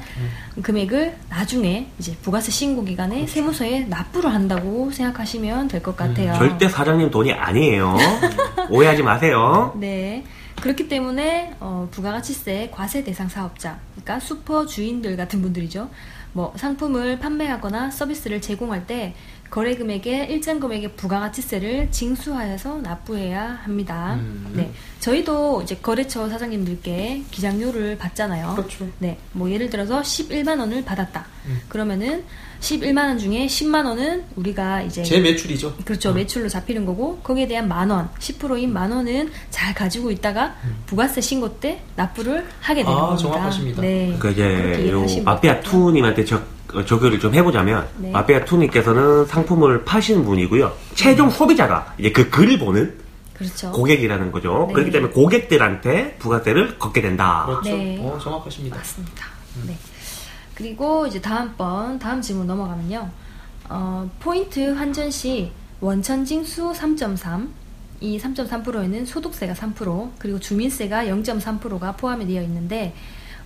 금액을 나중에 이제 부가세 신고 기간에 그렇죠. 세무서에 납부를 한다고 생각하시면 될 것 같아요. 음, 절대 사장님 돈이 아니에요. <laughs> 오해하지 마세요. 네. 그렇기 때문에 어, 부가가치세 과세 대상 사업자, 그러니까 슈퍼 주인들 같은 분들이죠. 뭐 상품을 판매하거나 서비스를 제공할 때 거래 금액의 일정 금액의 부가가치세를 징수하여서 납부해야 합니다. 음. 네, 저희도 이제 거래처 사장님들께 기장료를 받잖아요. 그렇죠. 네, 뭐 예를 들어서 11만 원을 받았다. 음. 그러면은 11만 원 중에 10만 원은 우리가 이제 제 매출이죠. 그렇죠. 매출로 잡히는 거고 거기에 대한 만 원, 10%인 만 원은 잘 가지고 있다가 부가세 신고 때 납부를 하게 되는 아, 겁니다. 정확하십니다. 네. 그 이제 요 마피아. 투님한테 저 어, 조교를 좀 해보자면 네. 마피아 투님께서는 상품을 파시는 분이고요. 최종 소비자가 이제 그 글을 보는 그렇죠. 고객이라는 거죠. 네. 그렇기 때문에 고객들한테 부가세를 걷게 된다. 그렇죠. 네. 어, 정확하십니다. 맞습니다. 네. 그리고 이제 다음번 다음 질문 넘어가면요. 어, 포인트 환전 시 원천 징수 3.3, 이 3.3%에는 소득세가 3%, 그리고 주민세가 0.3%가 포함이 되어 있는데,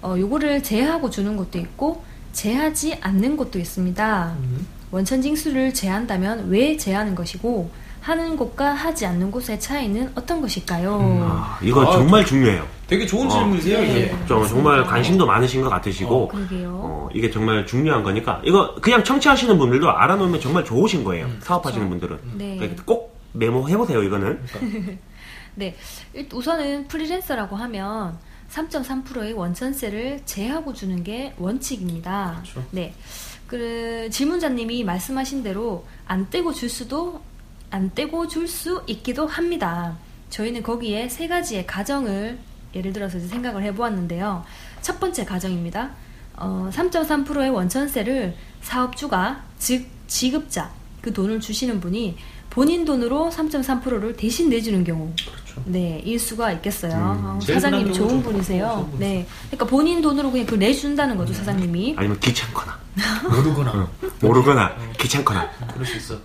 어, 요거를 제하고 주는 것도 있고, 제하지 않는 것도 있습니다. 음. 원천 징수를 제한다면 왜 제하는 것이고, 하는 곳과 하지 않는 곳의 차이는 어떤 것일까요? 아, 이거 아, 정말 중요해요. 되게 좋은 어. 질문이세요, 네. 이게. 좀 맞습니다. 정말 관심도 많으신 것 같으시고, 어. 어, 이게 정말 중요한 거니까, 이거 그냥 청취하시는 분들도 알아놓으면 정말 좋으신 거예요. 사업하시는 분들은. 네. 그러니까 꼭 메모해보세요, 이거는. <laughs> 네, 일- 우선은 프리랜서라고 하면 3.3%의 원천세를 제하고 주는 게 원칙입니다. 그렇죠. 네, 그 질문자님이 말씀하신 대로 안 떼고 줄 수도 안 떼고 줄 수 있기도 합니다. 저희는 거기에 세 가지의 가정을 예를 들어서 생각을 해보았는데요. 첫 번째 가정입니다. 어, 3.3%의 원천세를 사업주가 즉 지급자 그 돈을 주시는 분이 본인 돈으로 3.3%를 대신 내주는 경우 그렇죠. 네, 일 수가 있겠어요. 음. 아, 사장님 좋은. 분이세요. 좋은 분이세요. 네, 그러니까 본인 돈으로 그냥 그 내준다는 거죠, 사장님이. 아니면 귀찮거나, <laughs> 모르거나. 모르거나, 귀찮거나. 그럴 수 있어.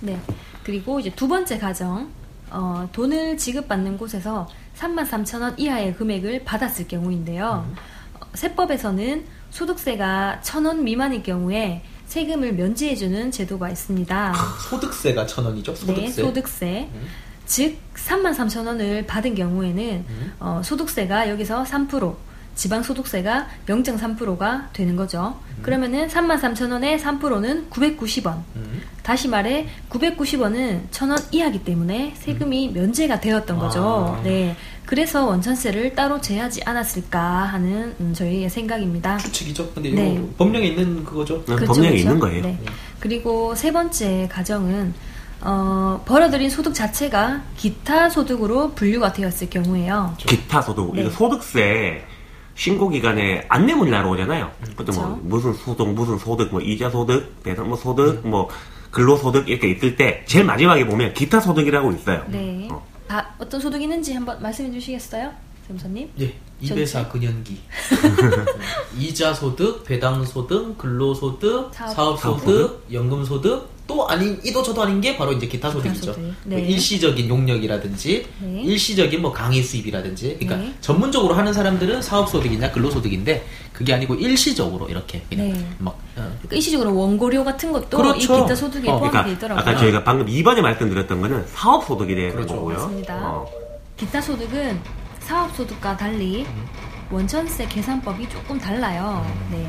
네. 그리고 이제 두 번째 가정, 어, 돈을 지급받는 곳에서 33,000원 이하의 금액을 받았을 경우인데요. 어, 세법에서는 소득세가 1,000원 미만일 경우에 세금을 면제해주는 제도가 있습니다. 소득세가 천 원이죠? 소득세. 네, 소득세. 음. 즉 33,000원을 받은 경우에는 음. 어, 소득세가 여기서 3%, 지방소득세가 0.3%가 되는 거죠. 그러면은 33,000원에 3%는 990원. 음. 다시 말해 990원은 1000원 이하기 때문에 세금이 면제가 되었던 거죠. 아. 네. 그래서 원천세를 따로 제하지 않았을까 하는 음, 저희의 생각입니다. 추측이죠. 근데 네. 이거 법령에 있는 그거죠. 네, 그렇죠, 법령에 그렇죠? 있는 거예요. 네. 그리고 세 번째 가정은 어, 벌어들인 소득 자체가 기타 소득으로 분류가 되었을 경우에요. 기타 소득, 네. 이거 소득세 신고 기간에 안내문이 날아오잖아요. 그때 뭐 그쵸. 무슨 소득, 무슨 소득, 뭐 이자 소득, 배당 뭐 소득, 뭐 근로 소득 이렇게 있을 때 제일 마지막에 보면 기타 소득이라고 있어요. 네. 어. 아, 어떤 소득이 있는지 한번 말씀해 주시겠어요? 세무사님? 예. 입에사 근연기. <laughs> 이자 소득, 배당 소득, 근로 소득, 사업- 사업 사업 소득, 연금 소득, 또 아닌 이도 저도 아닌 게 바로 이제 기타 소득이죠. 소득. 뭐 네. 일시적인 용역이라든지 네. 일시적인 뭐 강의 수입이라든지 그러니까 네. 전문적으로 하는 사람들은 사업 소득이냐 근로 소득인데 그게 아니고 일시적으로 이렇게 그냥 네. 막 어, 그러니까 일시적으로 원고료 같은 것도 그렇죠. 이 기타 소득에 어, 포함이 그러니까 되어 있더라고요. 아까 저희가 방금 2번에 말씀드렸던 거는 사업 소득에 대한 그렇죠. 거고요. 맞습니다. 어. 기타 소득은 사업 소득과 달리 원천세 계산법이 조금 달라요. 네.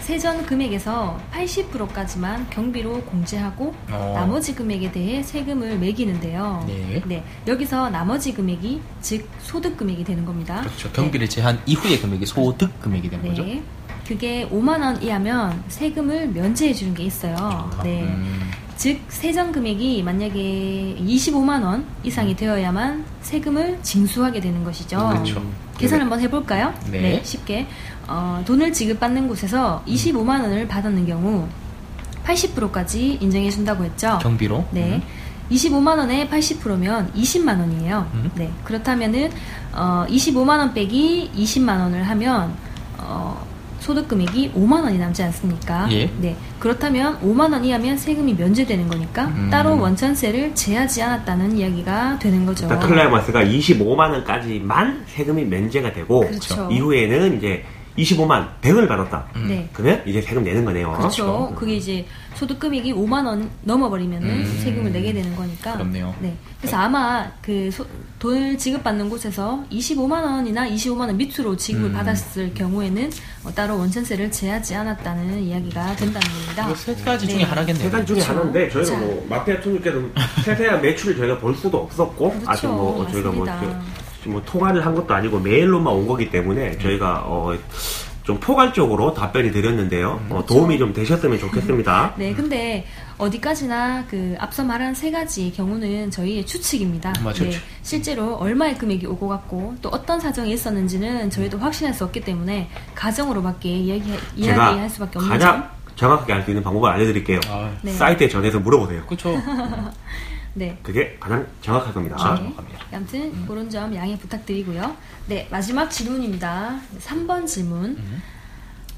세전 금액에서 80%까지만 경비로 공제하고 어. 나머지 금액에 대해 세금을 매기는데요. 네. 여기서 나머지 금액이 즉 소득 금액이 되는 겁니다. 그렇죠. 경비를 제한 이후의 금액이 소득 금액이 되는 네. 거죠. 네. 그게 5만 원 이하면 세금을 면제해 주는 게 있어요. 네. 음. 즉 세전 금액이 만약에 25만 원 이상이 되어야만 세금을 징수하게 되는 것이죠. 그렇죠. 계산 네. 한번 해볼까요? 네. 쉽게 어, 돈을 지급받는 곳에서 25만 원을 받았는 경우 80%까지 인정해 준다고 했죠. 경비로. 네. 음. 25만 원에 80%면 20만 원이에요. 음. 네. 그렇다면은 어, 25만 원 빼기 20만 원을 하면 어, 소득 금액이 5만 원이 남지 않습니까? 예. 네. 그렇다면 5만 원 이 하면 세금이 면제되는 거니까 음. 따로 원천세를 제하지 않았다는 이야기가 되는 거죠. 일단 클라이마스가 25만 원까지만 세금이 면제가 되고 그렇죠. 이후에는 이제 25만 100을 받았다. 네. 그러면 이제 세금 내는 거네요. 그렇죠. 그게 이제 소득 금액이 5만 원 넘어버리면은 음. 세금을 내게 되는 거니까. 그렇네요. 네. 그래서 아마 그 소- 돈을 지급받는 곳에서 25만 원이나 25만 원 밑으로 지급을 음. 받았을 경우에는 어, 따로 원천세를 제하지 않았다는 이야기가 된다는 겁니다. 세 가지 네. 중에 하나겠네요. 세 가지 중에 그렇죠. 하나인데 저희가 자. 뭐 마피아 총리께서 세세한 매출을 저희가 볼 수도 없었고 그렇죠. 아직 뭐 저희가 뭐, 맞습니다. 저- 뭐 통화를 한 것도 아니고 메일로만 온 거기 때문에 저희가 어, 좀 포괄적으로 답변이 드렸는데요. 어, 도움이 좀 되셨으면 좋겠습니다. <laughs> 네, 근데 어디까지나 그 앞서 말한 세 가지 경우는 저희의 추측입니다. 맞아요. 네, 실제로 얼마의 금액이 오고 갔고 또 어떤 사정이 있었는지는 저희도 확신할 수 없기 때문에 가정으로밖에 이야기, 이야기할 수밖에 없는 가장 정확하게 알 수 있는 방법을 알려드릴게요. 아, 네. 사이트에 전해서 물어보세요. 그렇죠. <laughs> 네. 그게 가장 정확할 겁니다. 자, 네. 정확합니다. 아무튼 그런 점 양해 부탁드리고요. 네, 마지막 질문입니다. 3번 질문.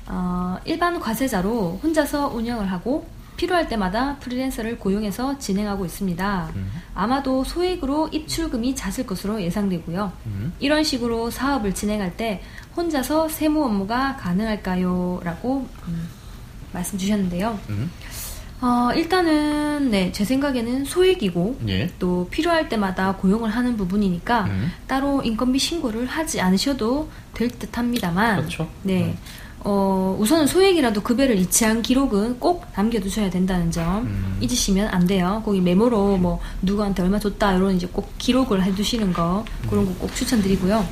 어, 일반 과세자로 혼자서 운영을 하고 필요할 때마다 프리랜서를 고용해서 진행하고 있습니다. 아마도 소액으로 입출금이 잦을 것으로 예상되고요. 이런 식으로 사업을 진행할 때 혼자서 세무 업무가 가능할까요? 라고 음, 말씀 주셨는데요. 음. 어, 일단은 네, 제 생각에는 소액이고 예. 또 필요할 때마다 고용을 하는 부분이니까 음. 따로 인건비 신고를 하지 않으셔도 될 듯합니다만 그렇죠. 네. 어, 우선은 소액이라도 급여를 이체한 기록은 꼭 남겨두셔야 된다는 점 음. 잊으시면 안 돼요. 거기 메모로 뭐 누구한테 얼마 줬다 이런 이제 꼭 기록을 해두시는 거 그런 거 꼭 추천드리고요.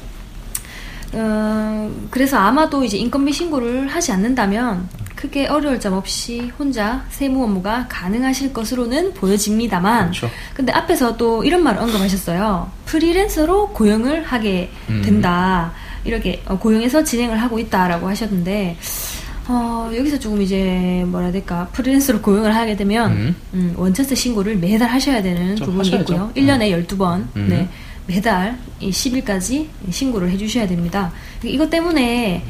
어, 그래서 아마도 이제 인건비 신고를 하지 않는다면 크게 어려울 점 없이 혼자 세무 업무가 가능하실 것으로는 보여집니다만 그렇죠. 근데 앞에서 또 이런 말을 언급하셨어요. 프리랜서로 고용을 하게 음. 된다. 이렇게 어, 고용해서 진행을 하고 있다라고 하셨는데 어, 여기서 조금 이제 뭐라 해야 될까 프리랜서로 고용을 하게 되면 음. 음, 원천세 신고를 매달 하셔야 되는 좀 부분이. 있고요. 1년에 12번 음. 네, 매달 이 10일까지 신고를 해주셔야 됩니다. 이것 때문에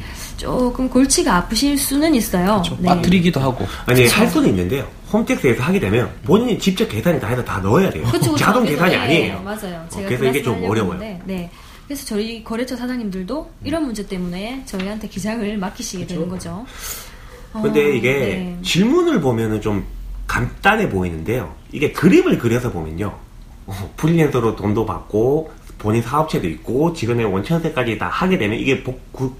조금 골치가 아프실 수는 있어요. 좀 네. 빠뜨리기도 하고. 아니 할 수는 있는데요. 홈택스에서 하게 되면 본인이 직접 계산이 다 해서 다 넣어야 돼요. 그쵸, 그쵸. 자동 그래서, 계산이 네, 아니에요. 맞아요. 제가 어, 그래서 이게 좀 어려워요. 했는데, 네. 그래서 저희 거래처 사장님들도 이런 문제 때문에 저희한테 기장을 맡기시게 되는 거죠. 근데 어, 이게 네. 질문을 보면은 좀 간단해 보이는데요. 이게 그림을 그려서 보면요. 어, 프리랜서로 돈도 받고 본인 사업체도 있고 직원의 원천세까지 다 하게 되면 이게 복, 구-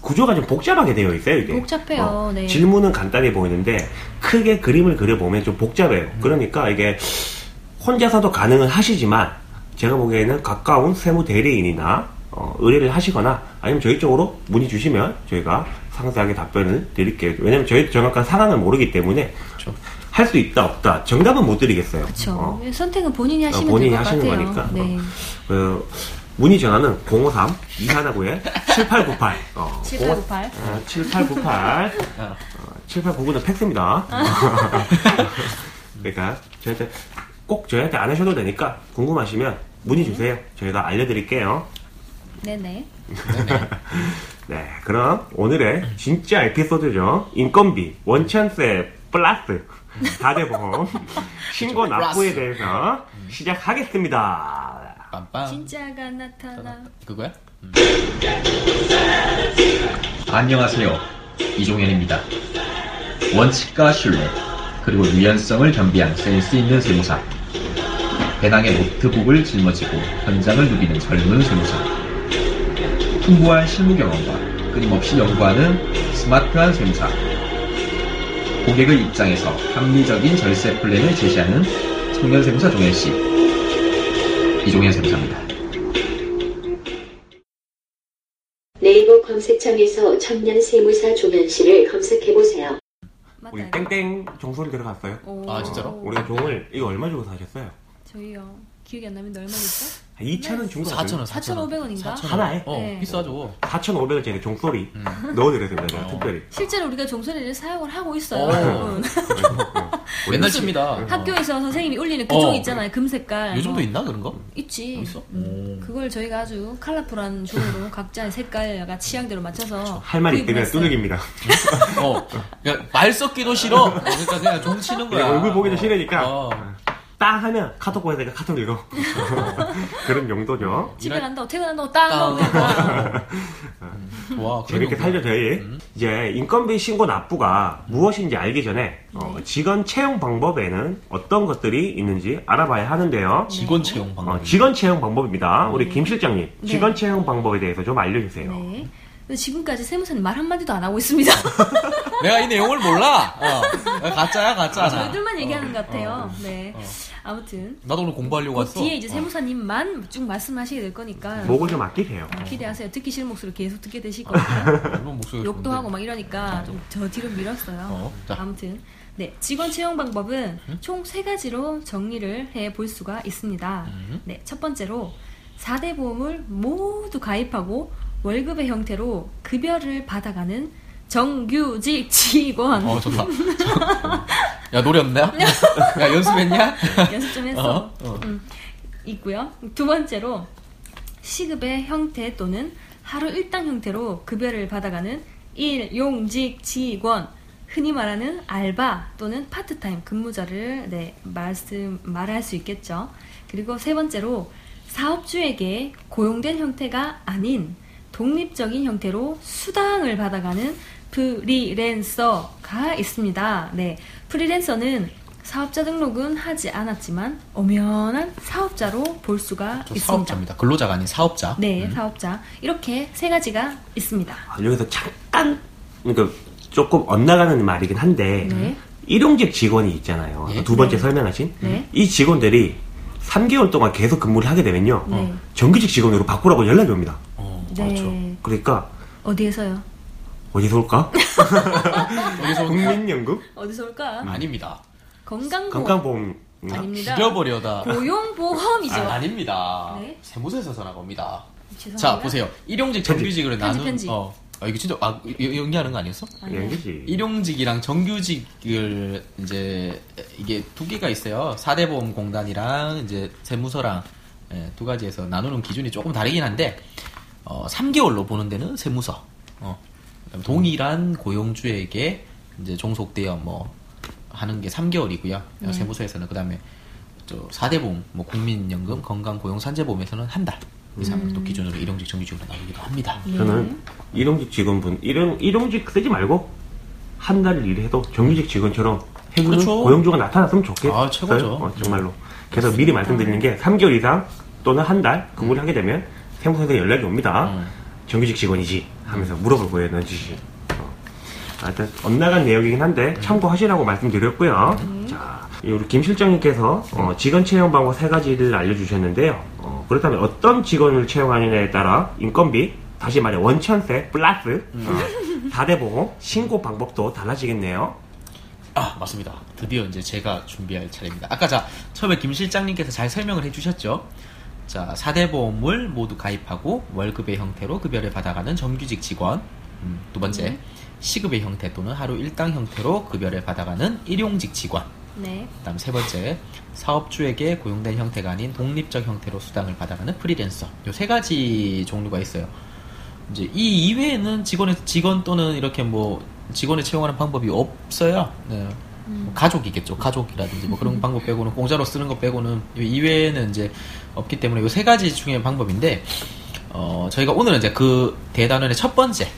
구조가 좀 복잡하게 되어 있어요, 이게. 복잡해요, 네. 질문은 간단해 보이는데 크게 그림을 그려보면 좀 복잡해요. 음. 그러니까 이게 혼자서도 가능은 하시지만 제가 보기에는 가까운 세무 대리인이나 어, 의뢰를 하시거나 아니면 저희 쪽으로 문의 주시면 저희가 상세하게 답변을 드릴게요. 왜냐면 저희 정확한 상황을 모르기 때문에 할수 있다 없다 정답은 못 드리겠어요. 그렇죠. 어, 선택은 본인이 하시면 본인이 될것 하시는 같아요. 거니까. 네. 그 문의 전화는 053 249에 7898 어, 7898. 어, 7898 어, 7899는 팩스입니다. <laughs> 그러니까 저한테 꼭 저희한테 안 하셔도 되니까 궁금하시면 문의 주세요. 저희가 알려드릴게요. 네네. <laughs> 네, 그럼 오늘의 진짜 에피소드죠. 인건비, 원천세, 플러스, 다대보험, 신고 납부에 대해서 시작하겠습니다. 빰빰. 진짜가 나타나. 그거야? 안녕하세요. 이종현입니다. 원칙과 신뢰, 그리고 유연성을 겸비한 센스 있는 세무사. 배낭에 노트북을 짊어지고 현장을 누비는 젊은 세무사. 풍부한 실무 경험과 끊임없이 연구하는 스마트한 세무사. 고객의 입장에서 합리적인 절세 플랜을 제시하는 청년 세무사 종현 씨. 이종현 세무사입니다. 네이버 검색창에서 청년 세무사 종현 씨를 검색해보세요. 우리 땡땡 종소리 들어갔어요. 오. 아, 진짜로? 우리가 종을 이거 얼마 주고 사셨어요? 저희요. 기억이 안 나면 얼마 줬죠? 2,000원 준거 같아요. 4,000원, 4,500 원인가? 하나에? 어, 네. 비싸죠. 4,500원짜리 종소리 넣어드렸습니다. 제가 어. 특별히. 실제로 우리가 종소리를 사용을 하고 있어요. 어. 여러분. <laughs> 맨날 씁니다. 학교에서 선생님이 올리는 그 어. 종 있잖아요. 금색깔. 요즘도 뭐 있나 그런 거? 있지. 있어? 음, 그걸 저희가 아주 컬러풀한 종으로 <laughs> 각자의 색깔과 취향대로 맞춰서 할 말이 있다면. 뚜둑입니다. 어. 그러니까 말 섞기도 싫어. 그러니까 그냥 종 치는 거야. 얼굴 보기도 싫으니까 어. 딱 하면 카톡 보내니까 카톡 읽어. <laughs> 그런 용도죠. 집에 간다고 퇴근한다고 좋아. <laughs> 그런 재밌게 거. 살죠 저희. 음. 이제 인건비 신고 납부가 무엇인지 알기 전에 어, 네. 직원 채용 방법에는 어떤 것들이 있는지 알아봐야 하는데요. 직원 채용 방법. 어, 직원 채용 방법입니다. 우리 김 실장님, 네. 직원 채용 방법에 대해서 좀 알려주세요. 네. 지금까지 세무사님 말 한마디도 안 하고 있습니다. <laughs> 내가 이 내용을 몰라. 어. 가짜야, 가짜. 저희들만 얘기하는 것 같아요. 네. 어. 아무튼 나도 오늘 공부하려고 그 왔어. 뒤에 이제 어. 세무사님만 쭉 말씀하시게 될 거니까 목을 좀 아끼세요. 어, 기대하세요. 듣기 싫은 목소리 계속 듣게 되실 <laughs> 목소리가 욕도 좋은데. 하고 막 이러니까 좀 저 뒤로 밀었어요. 어, 자. 아무튼 네 직원 채용 방법은 총세 가지로 정리를 해 볼 수가 있습니다. 음. 네, 첫 번째로 4대 보험을 모두 가입하고 월급의 형태로 급여를 받아가는 정규직 직원 어, 좋다. 야, 없냐? 야, 연습했냐? 연습 좀 했어. 어, 어. 음, 있고요. 두 번째로 시급의 형태 또는 하루 일당 형태로 급여를 받아가는 일용직 직원 흔히 말하는 알바 또는 파트타임 근무자를 네, 말씀 말할 수 있겠죠. 그리고 세 번째로 사업주에게 고용된 형태가 아닌 독립적인 형태로 수당을 받아가는 프리랜서가 있습니다. 네, 프리랜서는 사업자 등록은 하지 않았지만 엄연한 사업자로 볼 수가 저 있습니다. 사업자입니다. 근로자가 아닌 사업자. 네, 음. 사업자 이렇게 세 가지가 있습니다. 아, 여기서 잠깐 그러니까 조금 엇나가는 말이긴 한데 네. 일용직 직원이 있잖아요. 예? 두 번째 네. 설명하신 네. 이 직원들이 3개월 동안 계속 근무를 하게 되면요. 네. 정규직 직원으로 바꾸라고 연락이 옵니다. 어, 네. 그렇죠. 그러니까 어디에서요? <laughs> 어디서 올까? 여기서 국민연금? 어디서 올까? 아닙니다. 건강보험 건강보험 아닙니다. 죽여버려다. 고용보험이죠. 아, 아닙니다. 네. 세무서에서 나갑니다. 죄송합니다. 자, 보세요. 일용직 정규직을 편지, 나눈 편지. 어. 아, 이거 진짜 아, 이- 연기하는 거 아니었어? 연기지. 일용직이랑 정규직을 이제 이게 두 개가 있어요. 사대보험공단이랑 이제 세무서랑 예, 두 가지에서 나누는 기준이 조금 다르긴 한데 어, 3개월로 보는 데는 세무서. 어, 동일한 고용주에게 이제 종속되어 뭐 하는 게 3개월이고요. 네. 세무서에서는 그다음에 저 4대 보험, 뭐 국민연금, 건강 고용 산재 보험에서는 한 달 이상을 또 기준으로 일용직 정규직으로 나누기도 합니다. 네. 저는 일용직 직원분 일용 일용직 쓰지 말고 한 달을 일해도 정규직 직원처럼 해주는 그렇죠. 고용주가 나타났으면 좋겠어요. 아, 최고죠. 어, 정말로. 그래서 미리 말씀드리는 게 3개월 이상 또는 한 달 근무를 하게 되면 세무서에서 연락이 옵니다. 음. 정규직 직원이지 하면서 무릎을 보여 넣어주시. 어. 하여튼 엇나간 내용이긴 한데 참고하시라고 말씀드렸고요. 자, 이 우리 김 실장님께서 어, 직원 채용 방법 세 가지를 알려주셨는데요. 어, 그렇다면 어떤 직원을 채용하느냐에 따라 인건비, 다시 말해 원천세 플러스 어, <laughs> 4대 보험 신고 방법도 달라지겠네요. 아 맞습니다. 드디어 이제 제가 준비할 차례입니다. 아까 자 처음에 김 실장님께서 잘 설명을 해주셨죠. 자 4대 보험을 모두 가입하고 월급의 형태로 급여를 받아가는 정규직 직원. 음, 두 번째 시급의 형태 또는 하루 일당 형태로 급여를 받아가는 일용직 직원. 네. 그다음 세 번째 사업주에게 고용된 형태가 아닌 독립적 형태로 수당을 받아가는 프리랜서. 요 세 가지 종류가 있어요. 이제 이 이외에는 직원의 직원 또는 이렇게 뭐 직원을 채용하는 방법이 없어요. 네. 뭐 가족이겠죠. 가족이라든지 뭐 그런 <laughs> 방법 빼고는 공짜로 쓰는 것 빼고는 요 이외에는 이제 없기 때문에 요세 가지 중에 방법인데 어 저희가 오늘은 이제 그 대단원의 첫 번째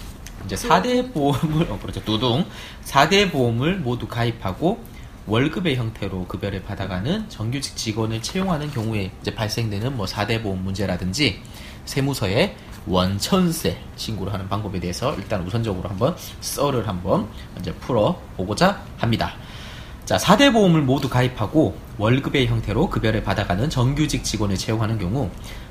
이제 4대 보험을 어 그렇죠. 두둥 4대 보험을 모두 가입하고 월급의 형태로 급여를 받아가는 정규직 직원을 채용하는 경우에 이제 발생되는 뭐 4대 보험 문제라든지 세무서에 원천세 신고를 하는 방법에 대해서 일단 우선적으로 한번 썰을 한번 이제 풀어 보고자 합니다. 자, 4대 보험을 모두 가입하고 월급의 형태로 급여를 받아가는 정규직 직원을 채용하는 경우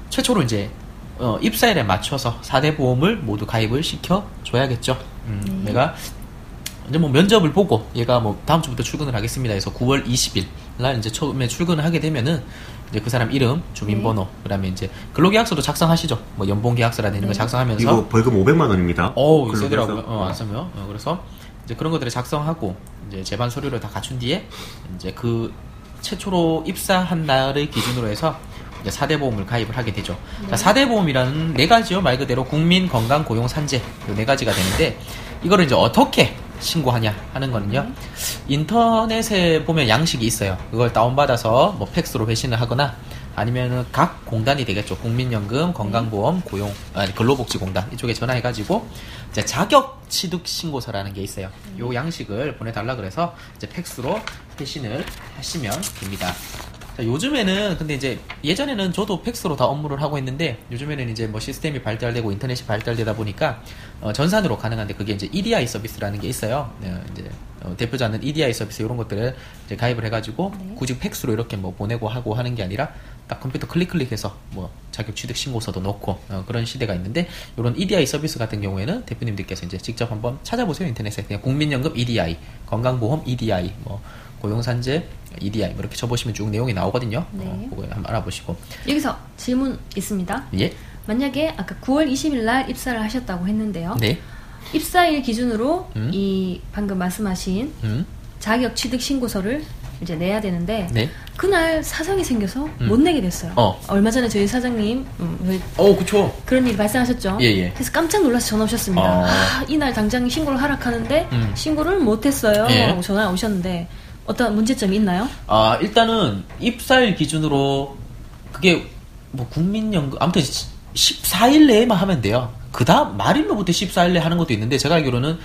최초로 이제 어, 입사일에 맞춰서 4대 보험을 모두 가입을 시켜 줘야겠죠. 음, 내가 이제 뭐 면접을 보고 얘가 뭐 다음 주부터 출근을 하겠습니다 해서 9월 20일 날 이제 처음에 출근을 하게 되면은 이제 그 사람 이름, 주민번호, 그다음에 이제 근로계약서도 작성하시죠. 뭐 연봉계약서라든지 이런 거 작성하면서 이거 벌금 500만 원입니다. 어우, 근로계약서. 세더라고요. 어, 안 쓰면. 어, 그래서 이제 그런 것들을 작성하고 이제 제반 서류를 다 갖춘 뒤에 이제 그 최초로 입사한 날을 기준으로 해서 이제 4대 보험을 가입을 하게 되죠. 자, 4대 보험이라는 네 가지요. 말 그대로 국민 건강 고용 산재 요네 가지가 되는데 이거를 이제 어떻게 신고하냐 하는 거는요. 인터넷에 보면 양식이 있어요. 그걸 다운받아서 뭐 팩스로 회신을 하거나 아니면은 각 공단이 되겠죠. 국민연금, 건강보험, 고용, 아니 근로복지공단 이쪽에 전화해가지고 이제 자격 취득 신고서라는 게 있어요. 요 양식을 보내달라 그래서 이제 팩스로 회신을 하시면 됩니다. 자, 요즘에는 근데 이제 예전에는 저도 팩스로 다 업무를 하고 있는데 요즘에는 이제 뭐 시스템이 발달되고 인터넷이 발달되다 보니까 어, 전산으로 가능한데 그게 이제 EDI 서비스라는 게 있어요. 네, 이제 어, 대표자는 EDI 서비스 이런 것들을 이제 가입을 해가지고 굳이 팩스로 이렇게 뭐 보내고 하고 하는 게 아니라 딱 컴퓨터 클릭 클릭해서 뭐 자격 취득 신고서도 넣고 어, 그런 시대가 있는데 이런 EDI 서비스 같은 경우에는 대표님들께서 이제 직접 한번 찾아보세요 인터넷에 그냥 국민연금 EDI, 건강보험 EDI, 뭐 고용산재 EDI 뭐 이렇게 쳐보시면 쭉 내용이 나오거든요. 네. 어, 그거 한번 알아보시고 여기서 질문 있습니다. 예, 만약에 아까 9월 20일 날 입사를 하셨다고 했는데요. 네, 입사일 기준으로 음. 이 방금 말씀하신 음, 자격 취득 신고서를 이제 내야 되는데 네, 그날 사정이 생겨서 음. 못 내게 됐어요. 어. 얼마 전에 저희 사장님 음, 왜 어, 그쵸. 그런 일이 발생하셨죠. 예, 예. 그래서 깜짝 놀라서 전화 오셨습니다. 어. 아, 이날 당장 신고를 하락하는데 음. 신고를 못 했어요. 예. 전화 오셨는데 어떤 문제점이 있나요? 아, 일단은 입사일 기준으로 그게 뭐 국민연금 아무튼 14일 내에만 하면 돼요. 그 다음 말일로부터 14일 내에 하는 것도 있는데 제가 알기로는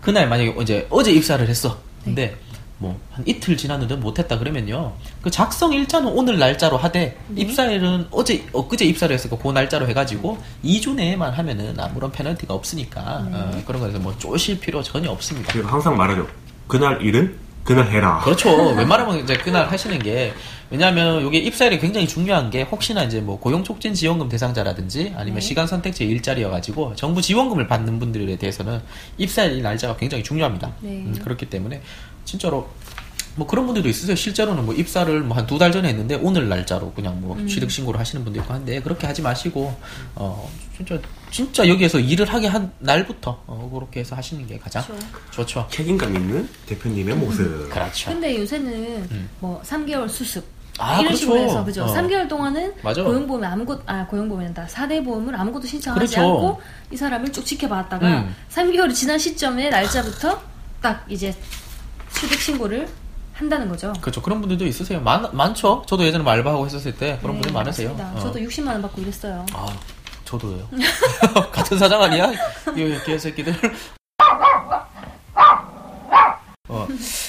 그날 만약에 이제 어제 입사를 했어. 근데 뭐 한 이틀 지났는데 못했다 그러면요. 그 작성 일자는 오늘 날짜로 하되 네. 입사일은 어제 엊그제 입사를 했으니까 그 날짜로 해가지고 2주 내에만 하면은 아무런 페널티가 없으니까 네. 어, 그런 거에서 뭐 쪼실 필요 전혀 없습니다. 그리고 항상 말하죠. 그날 일은 그날 해라. 그렇죠. <laughs> 웬만하면 이제 그날 하시는 게 왜냐하면 이게 입사일이 굉장히 중요한 게 혹시나 이제 뭐 고용 촉진 지원금 대상자라든지 아니면 네. 시간 선택제 일자리여가지고 정부 지원금을 받는 분들에 대해서는 입사일 날짜가 굉장히 중요합니다. 네. 음, 그렇기 때문에 진짜로 뭐 그런 분들도 있으세요. 실제로는 뭐 입사를 뭐 한 두 달 전에 했는데 오늘 날짜로 그냥 뭐 음. 취득 신고를 하시는 분도 있고 한데 그렇게 하지 마시고 어 진짜 진짜 여기에서 일을 하게 한 날부터 어, 그렇게 해서 하시는 게 가장 그렇죠. 좋죠. 책임감 있는 대표님의 모습. 그렇죠. 근데 요새는 음. 뭐 3개월 수습 아, 이런 그렇죠. 식으로 해서 그죠? 어. 3개월 동안은 맞아. 고용보험에 아무것도 아 고용보험이란다 4대 보험을 아무것도 신청하지 그렇죠. 않고 이 사람을 쭉 지켜봤다가 음. 3개월이 지난 시점에 날짜부터 딱 이제 취득 신고를 한다는 거죠. 그렇죠. 그런 분들도 있으세요. 많, 많죠. 저도 예전에 뭐 알바하고 했었을 때 그런 네, 분들 많으세요. 어. 저도 60만 원 받고 이랬어요. 아, 저도요. <laughs> <laughs> 같은 사장 아니야? 이 개새끼들. 어,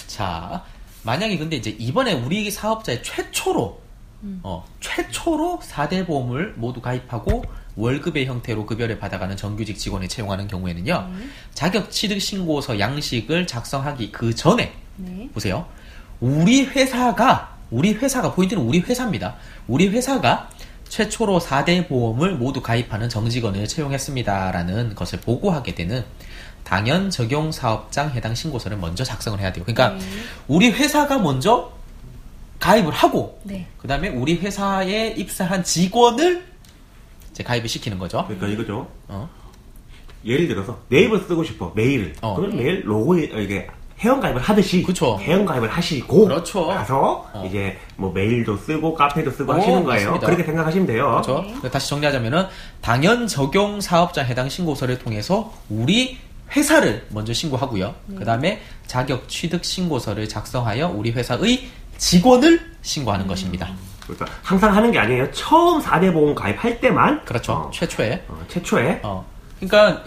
자, 만약에 근데 이제 이번에 우리 사업자의 최초로, 음. 어, 최초로 4대 보험을 모두 가입하고 월급의 형태로 급여를 받아가는 정규직 직원을 채용하는 경우에는요. 자격 취득 신고서 양식을 작성하기 그 전에 네. 보세요. 우리 회사가 우리 회사가 포인트는 우리 회사입니다. 우리 회사가 최초로 4대 보험을 모두 가입하는 정직원을 채용했습니다라는 것을 보고하게 되는 당연 적용 사업장 해당 신고서를 먼저 작성을 해야 돼요. 그러니까 네. 우리 회사가 먼저 가입을 하고 네. 그다음에 우리 회사에 입사한 직원을 이제 가입을 시키는 거죠. 그러니까 이거죠. 어. 예를 들어서 네이버 쓰고 싶어 메일을. 어. 그럼 메일 로고에 어, 이게 회원가입을 하듯이 그쵸. 회원가입을 하시고 그렇죠. 가서 어. 이제 뭐 메일도 쓰고 카페도 쓰고 오, 하시는 거예요. 맞습니다. 그렇게 생각하시면 돼요. 그렇죠. 다시 정리하자면은 당연 적용 사업자 해당 신고서를 통해서 우리 회사를 먼저 신고하고요. 그다음에 자격 취득 신고서를 작성하여 우리 회사의 직원을 신고하는 것입니다. 그러니까 항상 하는 게 아니에요. 처음 4대 보험 가입할 때만 그렇죠. 어, 최초에. 어, 최초에 어. 그러니까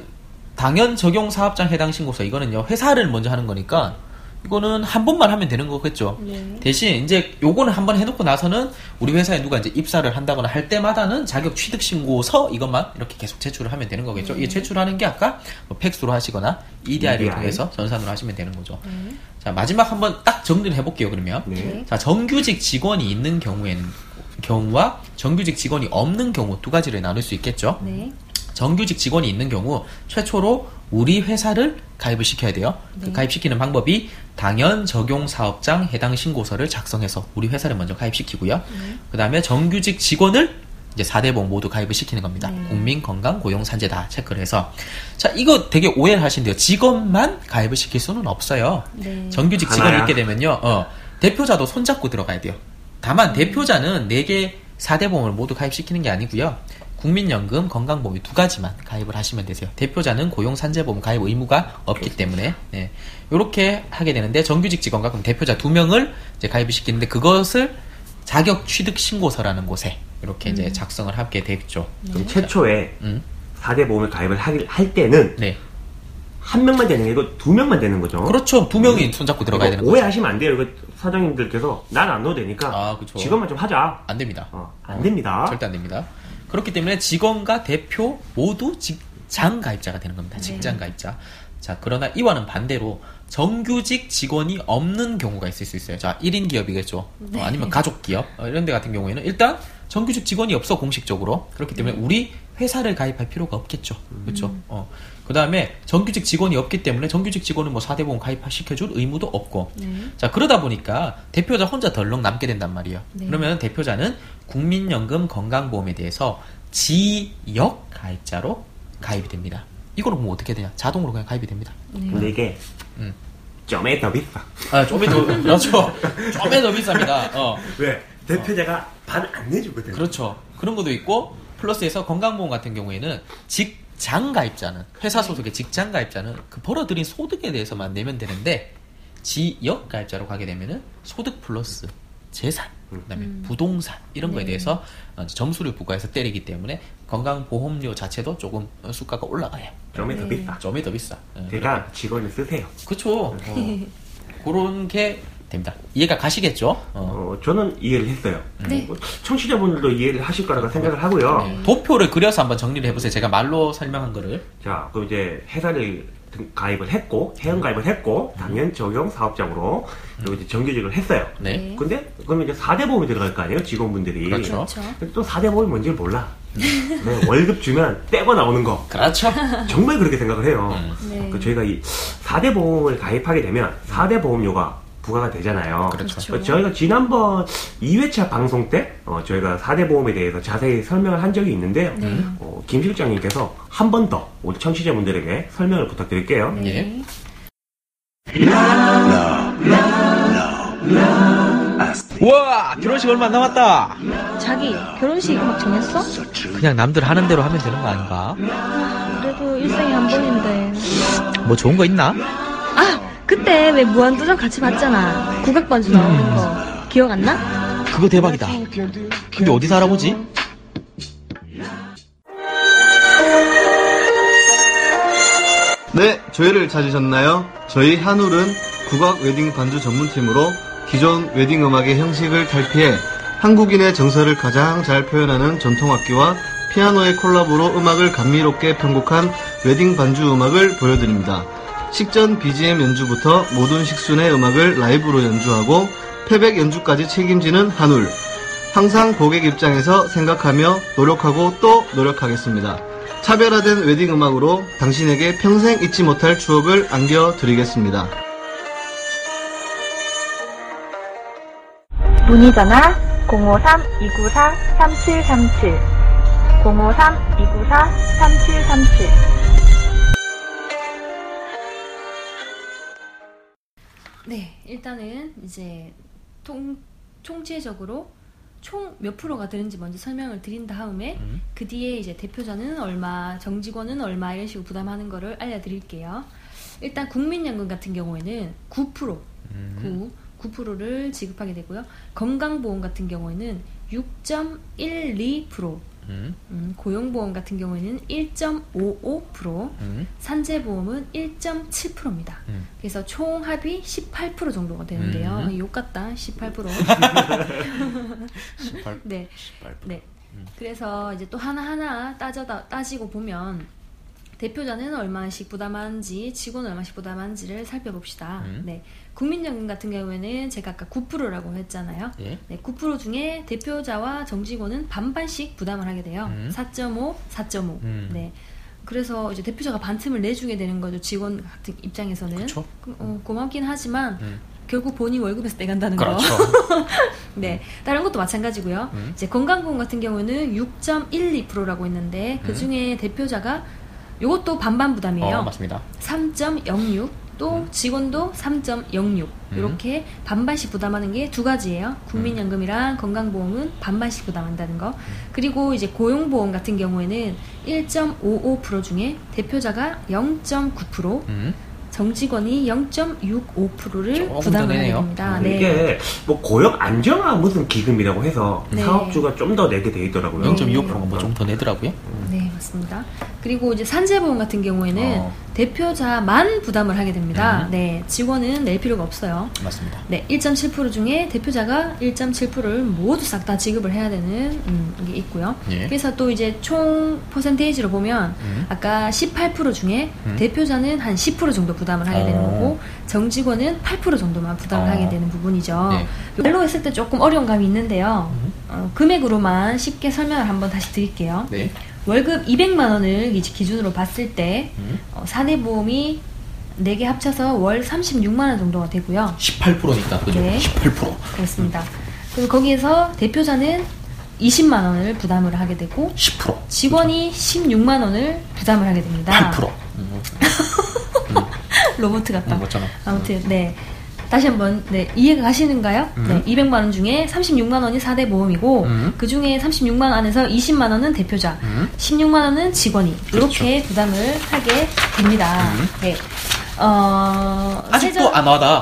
당연 적용 사업장 해당 신고서 이거는요. 회사를 먼저 하는 거니까 이거는 한 번만 하면 되는 거겠죠. 네. 대신 이제 요거는 한 번 해놓고 나서는 우리 회사에 누가 이제 입사를 한다거나 할 때마다는 자격 취득 신고서 이것만 이렇게 계속 제출을 하면 되는 거겠죠. 이게 제출하는 게 아까 뭐 팩스로 하시거나 EDI를 EDI. 통해서 전산으로 하시면 되는 거죠. 자 마지막 한번 딱 정리를 해볼게요. 그러면 네. 자 정규직 직원이 있는 경우에는 경우와 정규직 직원이 없는 경우 두 가지를 나눌 수 있겠죠. 네. 정규직 직원이 있는 경우 최초로 우리 회사를 가입을 시켜야 돼요. 그 가입시키는 방법이 당연 적용 사업장 해당 신고서를 작성해서 우리 회사를 먼저 가입시키고요. 그 다음에 정규직 직원을 이제 4대 보험 모두 가입을 시키는 겁니다. 국민 건강 고용 산재 다 체크를 해서 자 이거 되게 오해를 하신대요. 직원만 가입을 시킬 수는 없어요. 네. 정규직 직원이 하나야. 있게 되면요. 어, 대표자도 손잡고 들어가야 돼요. 다만 대표자는 4개 4대 보험을 모두 가입시키는 게 아니고요. 국민연금, 건강보험 두 가지만 가입을 하시면 되세요. 대표자는 고용산재보험 가입 의무가 없기 때문에 네. 이렇게 하게 되는데 정규직 직원과 그럼 대표자 두 명을 이제 가입을 시키는데 그것을 자격 취득 신고서라는 곳에 이렇게 이제 작성을 하게 되겠죠. 그럼 최초에 음. 4대 보험을 가입을 하- 할 때는 네. 한 명만 되는 게 아니고 두 명만 되는 거죠. 그렇죠. 두 명이 손잡고 들어가야 되는 거죠. 오해하시면 안 돼요. 이거 사장님들께서 난 안 넣어도 되니까 아. 직원만 좀 하자. 안 됩니다. 어, 안 됩니다. 절대 안 됩니다. 그렇기 때문에 직원과 대표 모두 직장 가입자가 되는 겁니다. 직장 가입자. 자, 그러나 이와는 반대로 정규직 직원이 없는 경우가 있을 수 있어요. 자, 1인 기업이겠죠. 어, 아니면 가족 기업. 어, 이런 데 같은 경우에는 일단 정규직 직원이 없어, 공식적으로. 그렇기 때문에 우리 회사를 가입할 필요가 없겠죠. 그렇죠? 어. 그 다음에 정규직 직원이 없기 때문에 정규직 직원은 뭐 4대 보험 가입시켜줄 의무도 없고. 자, 그러다 보니까 대표자 혼자 덜렁 남게 된단 말이에요. 그러면 대표자는 국민연금 건강보험에 대해서 지역 가입자로 가입이 됩니다. 이거는 그럼 어떻게 되냐? 자동으로 그냥 가입이 됩니다. 근데 이게 음. 점에 더 비싸. 아, 좀에 더, 그렇죠. 좀에 더 비쌉니다. 어. 왜? 대표자가 반안 내주거든. 그렇죠. 그런 것도 있고, 플러스에서 건강보험 같은 경우에는 직 장 가입자는, 회사 소속의 직장 가입자는 그 벌어들인 소득에 대해서만 내면 되는데, 지역 가입자로 가게 되면은 소득 플러스 재산, 그 다음에 부동산, 이런 거에 대해서 어, 점수를 부과해서 때리기 때문에 건강보험료 자체도 조금 어, 수가가 올라가요. 점에 더 비싸. 점이 더 비싸. 어, 제가 직원을 쓰세요. 그쵸. 어, 그런 게 됩니다. 이해가 가시겠죠? 어. 어, 저는 이해를 했어요. 네. 뭐, 청취자분들도 이해를 하실 거라고 생각을 하고요. 네. 도표를 그려서 한번 정리를 해보세요. 제가 말로 설명한 거를. 자, 그럼 이제 회사를 등- 가입을 했고, 회원 가입을 했고, 당연 적용 사업장으로, 그리고 이제 정규직을 했어요. 네. 근데, 그러면 이제 4대 보험이 들어갈 거 아니에요? 직원분들이. 그렇죠. 그렇죠. 근데 또 4대 보험이 뭔지를 몰라. 네, 월급 주면 떼고 나오는 거. 그렇죠. 정말 그렇게 생각을 해요. 네. 그 저희가 이 4대 보험을 가입하게 되면 4대 보험료가 부과가 되잖아요. 그렇죠. 그렇죠. 저희가 지난번 2회차 방송 때 어, 저희가 4대 보험에 대해서 자세히 설명을 한 적이 있는데요. 어, 김 실장님께서 한 번 더 우리 청취자분들에게 설명을 부탁드릴게요. 네. 예. 우와 결혼식 얼마 안 남았다 자기 결혼식 막 정했어? 그냥 남들 하는 대로 하면 되는 거 아닌가? 그래도 일생에 한 번인데. 뭐 좋은 거 있나? 아 그때 왜 무한도전 같이 봤잖아. 국악 반주 나오는 거 기억 안 나? 그거 대박이다 근데 어디서 알아보지? 네, 저희를 찾으셨나요? 저희 한울은 국악 웨딩 반주 전문팀으로 기존 웨딩 음악의 형식을 탈피해 한국인의 정서를 가장 잘 표현하는 전통악기와 피아노의 콜라보로 음악을 감미롭게 편곡한 웨딩 반주 음악을 보여드립니다. 식전 BGM 연주부터 모든 식순의 음악을 라이브로 연주하고 폐백 연주까지 책임지는 한울. 항상 고객 입장에서 생각하며 노력하고 또 노력하겠습니다. 차별화된 웨딩 음악으로 당신에게 평생 잊지 못할 추억을 안겨드리겠습니다. 문의 전화 053-294-3737 053-294-3737 네, 일단은 이제 통, 총체적으로 총 몇 프로가 되는지 먼저 설명을 드린 다음에 음. 그 뒤에 이제 대표자는 얼마, 정직원은 얼마 이런 식으로 부담하는 거를 알려드릴게요. 일단 국민연금 같은 경우에는 9% 음. 9, 9%를 지급하게 되고요. 건강보험 같은 경우에는 6.12%, 음. 음, 고용보험 같은 경우에는 1.55%, 음. 산재보험은 1.7%입니다. 음. 그래서 총 합이 18% 정도가 되는데요. 음. 욕 같다, 18%. 18, 네. 18%. 네. 음. 그래서 이제 또 하나하나 따져 따지고 보면 대표자는 얼마씩 부담하는지 직원은 얼마씩 부담하는지를 살펴봅시다. 음. 네. 국민연금 같은 경우에는 제가 아까 9%라고 했잖아요. 예. 네, 9% 중에 대표자와 정직원은 반반씩 부담을 하게 돼요. 음. 4.5, 4.5. 음. 네. 그래서 이제 대표자가 반틈을 내주게 되는 거죠. 직원 같은 입장에서는. 그쵸. 그, 어, 고맙긴 하지만 음. 결국 본인 월급에서 떼간다는 그렇죠. 거. <laughs> 네. 다른 것도 마찬가지고요. 음. 이제 건강보험 같은 경우는 6.12%라고 했는데 그 중에 대표자가 이것도 반반 부담이에요. 어, 맞습니다. 3.06. 또 직원도 3.06 음. 이렇게 반반씩 부담하는 게 두 가지예요. 국민연금이랑 건강보험은 반반씩 부담한다는 거. 그리고 이제 고용보험 같은 경우에는 1.55% 중에 대표자가 0.9%, 음. 정직원이 0.65%를 조금 더 부담을 하게. 됩니다. 음, 네. 이게 뭐 고용 안정화 무슨 기금이라고 해서 네. 사업주가 좀 더 내게 돼 있더라고요. 0.25%가 뭐좀 더 내더라고요. 네, 맞습니다. 그리고 이제 산재보험 같은 경우에는 어. 대표자만 부담을 하게 됩니다. 음. 네, 직원은 낼 필요가 없어요. 맞습니다. 네, 1.7% 중에 대표자가 1.7%를 모두 싹 다 지급을 해야 되는 음, 게 있고요. 예. 그래서 또 이제 총 퍼센테이지로 보면 음. 아까 18% 중에 음. 대표자는 한 10% 정도 부담 을 하게 되는 어. 거고 정직원은 8% 정도만 부담을 어. 하게 되는 부분이죠. 네. 말로 했을 때 조금 어려운 감이 있는데요. 음. 어, 금액으로만 쉽게 설명을 한번 다시 드릴게요. 네. 월급 200만 원을 기준으로 봤을 때 음. 어, 사내보험이 4개 합쳐서 월 36만 원 정도가 되고요. 18%니까 그죠? 네. 18%. 그렇습니다. 그리고 거기에서 대표자는 20만 원을 부담을 하게 되고 10%. 직원이 16만 원을 부담을 하게 됩니다. 8%. <laughs> 음. 로봇 같다. 음. 아무튼 네. 다시 한번 네, 이해가 가시는가요? 음. 네, 200만 원 중에 36만 원이 4대 보험이고 음. 그 중에 36만 원 안에서 20만 원은 대표자, 음. 16만 원은 직원이 이렇게 부담을 하게 됩니다. 음. 네. 어, 아직도 세전- 안 와다.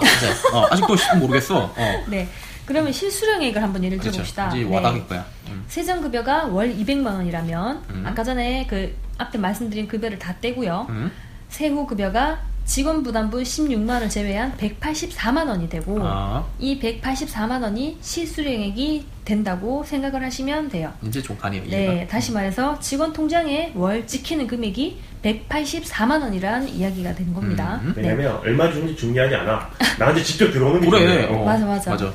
어, 아직도 모르겠어. 어. <laughs> 네. 그러면 실수령액을 한번 예를 그렇죠. 들어봅시다. 이제 네. 와닿을 거야. 음. 세전급여가 월 200만 원이라면 음. 아까 전에 그 앞에 말씀드린 급여를 다 떼고요. 음. 세후 급여가 직원 부담분 16만 원 제외한 184만 원이 되고 아, 이 184만 원이 실수령액이 된다고 생각을 하시면 돼요. 이제 좀 가네요. 네. 다시 말해서 직원 통장에 월 찍히는 금액이 184만 원이란 이야기가 되는 겁니다. 음. 네. 왜냐면 얼마 주는지 중요하지 않아. 나한테 직접 들어오는 게 그래. 중요해. 어. 맞아, 맞아. 맞아.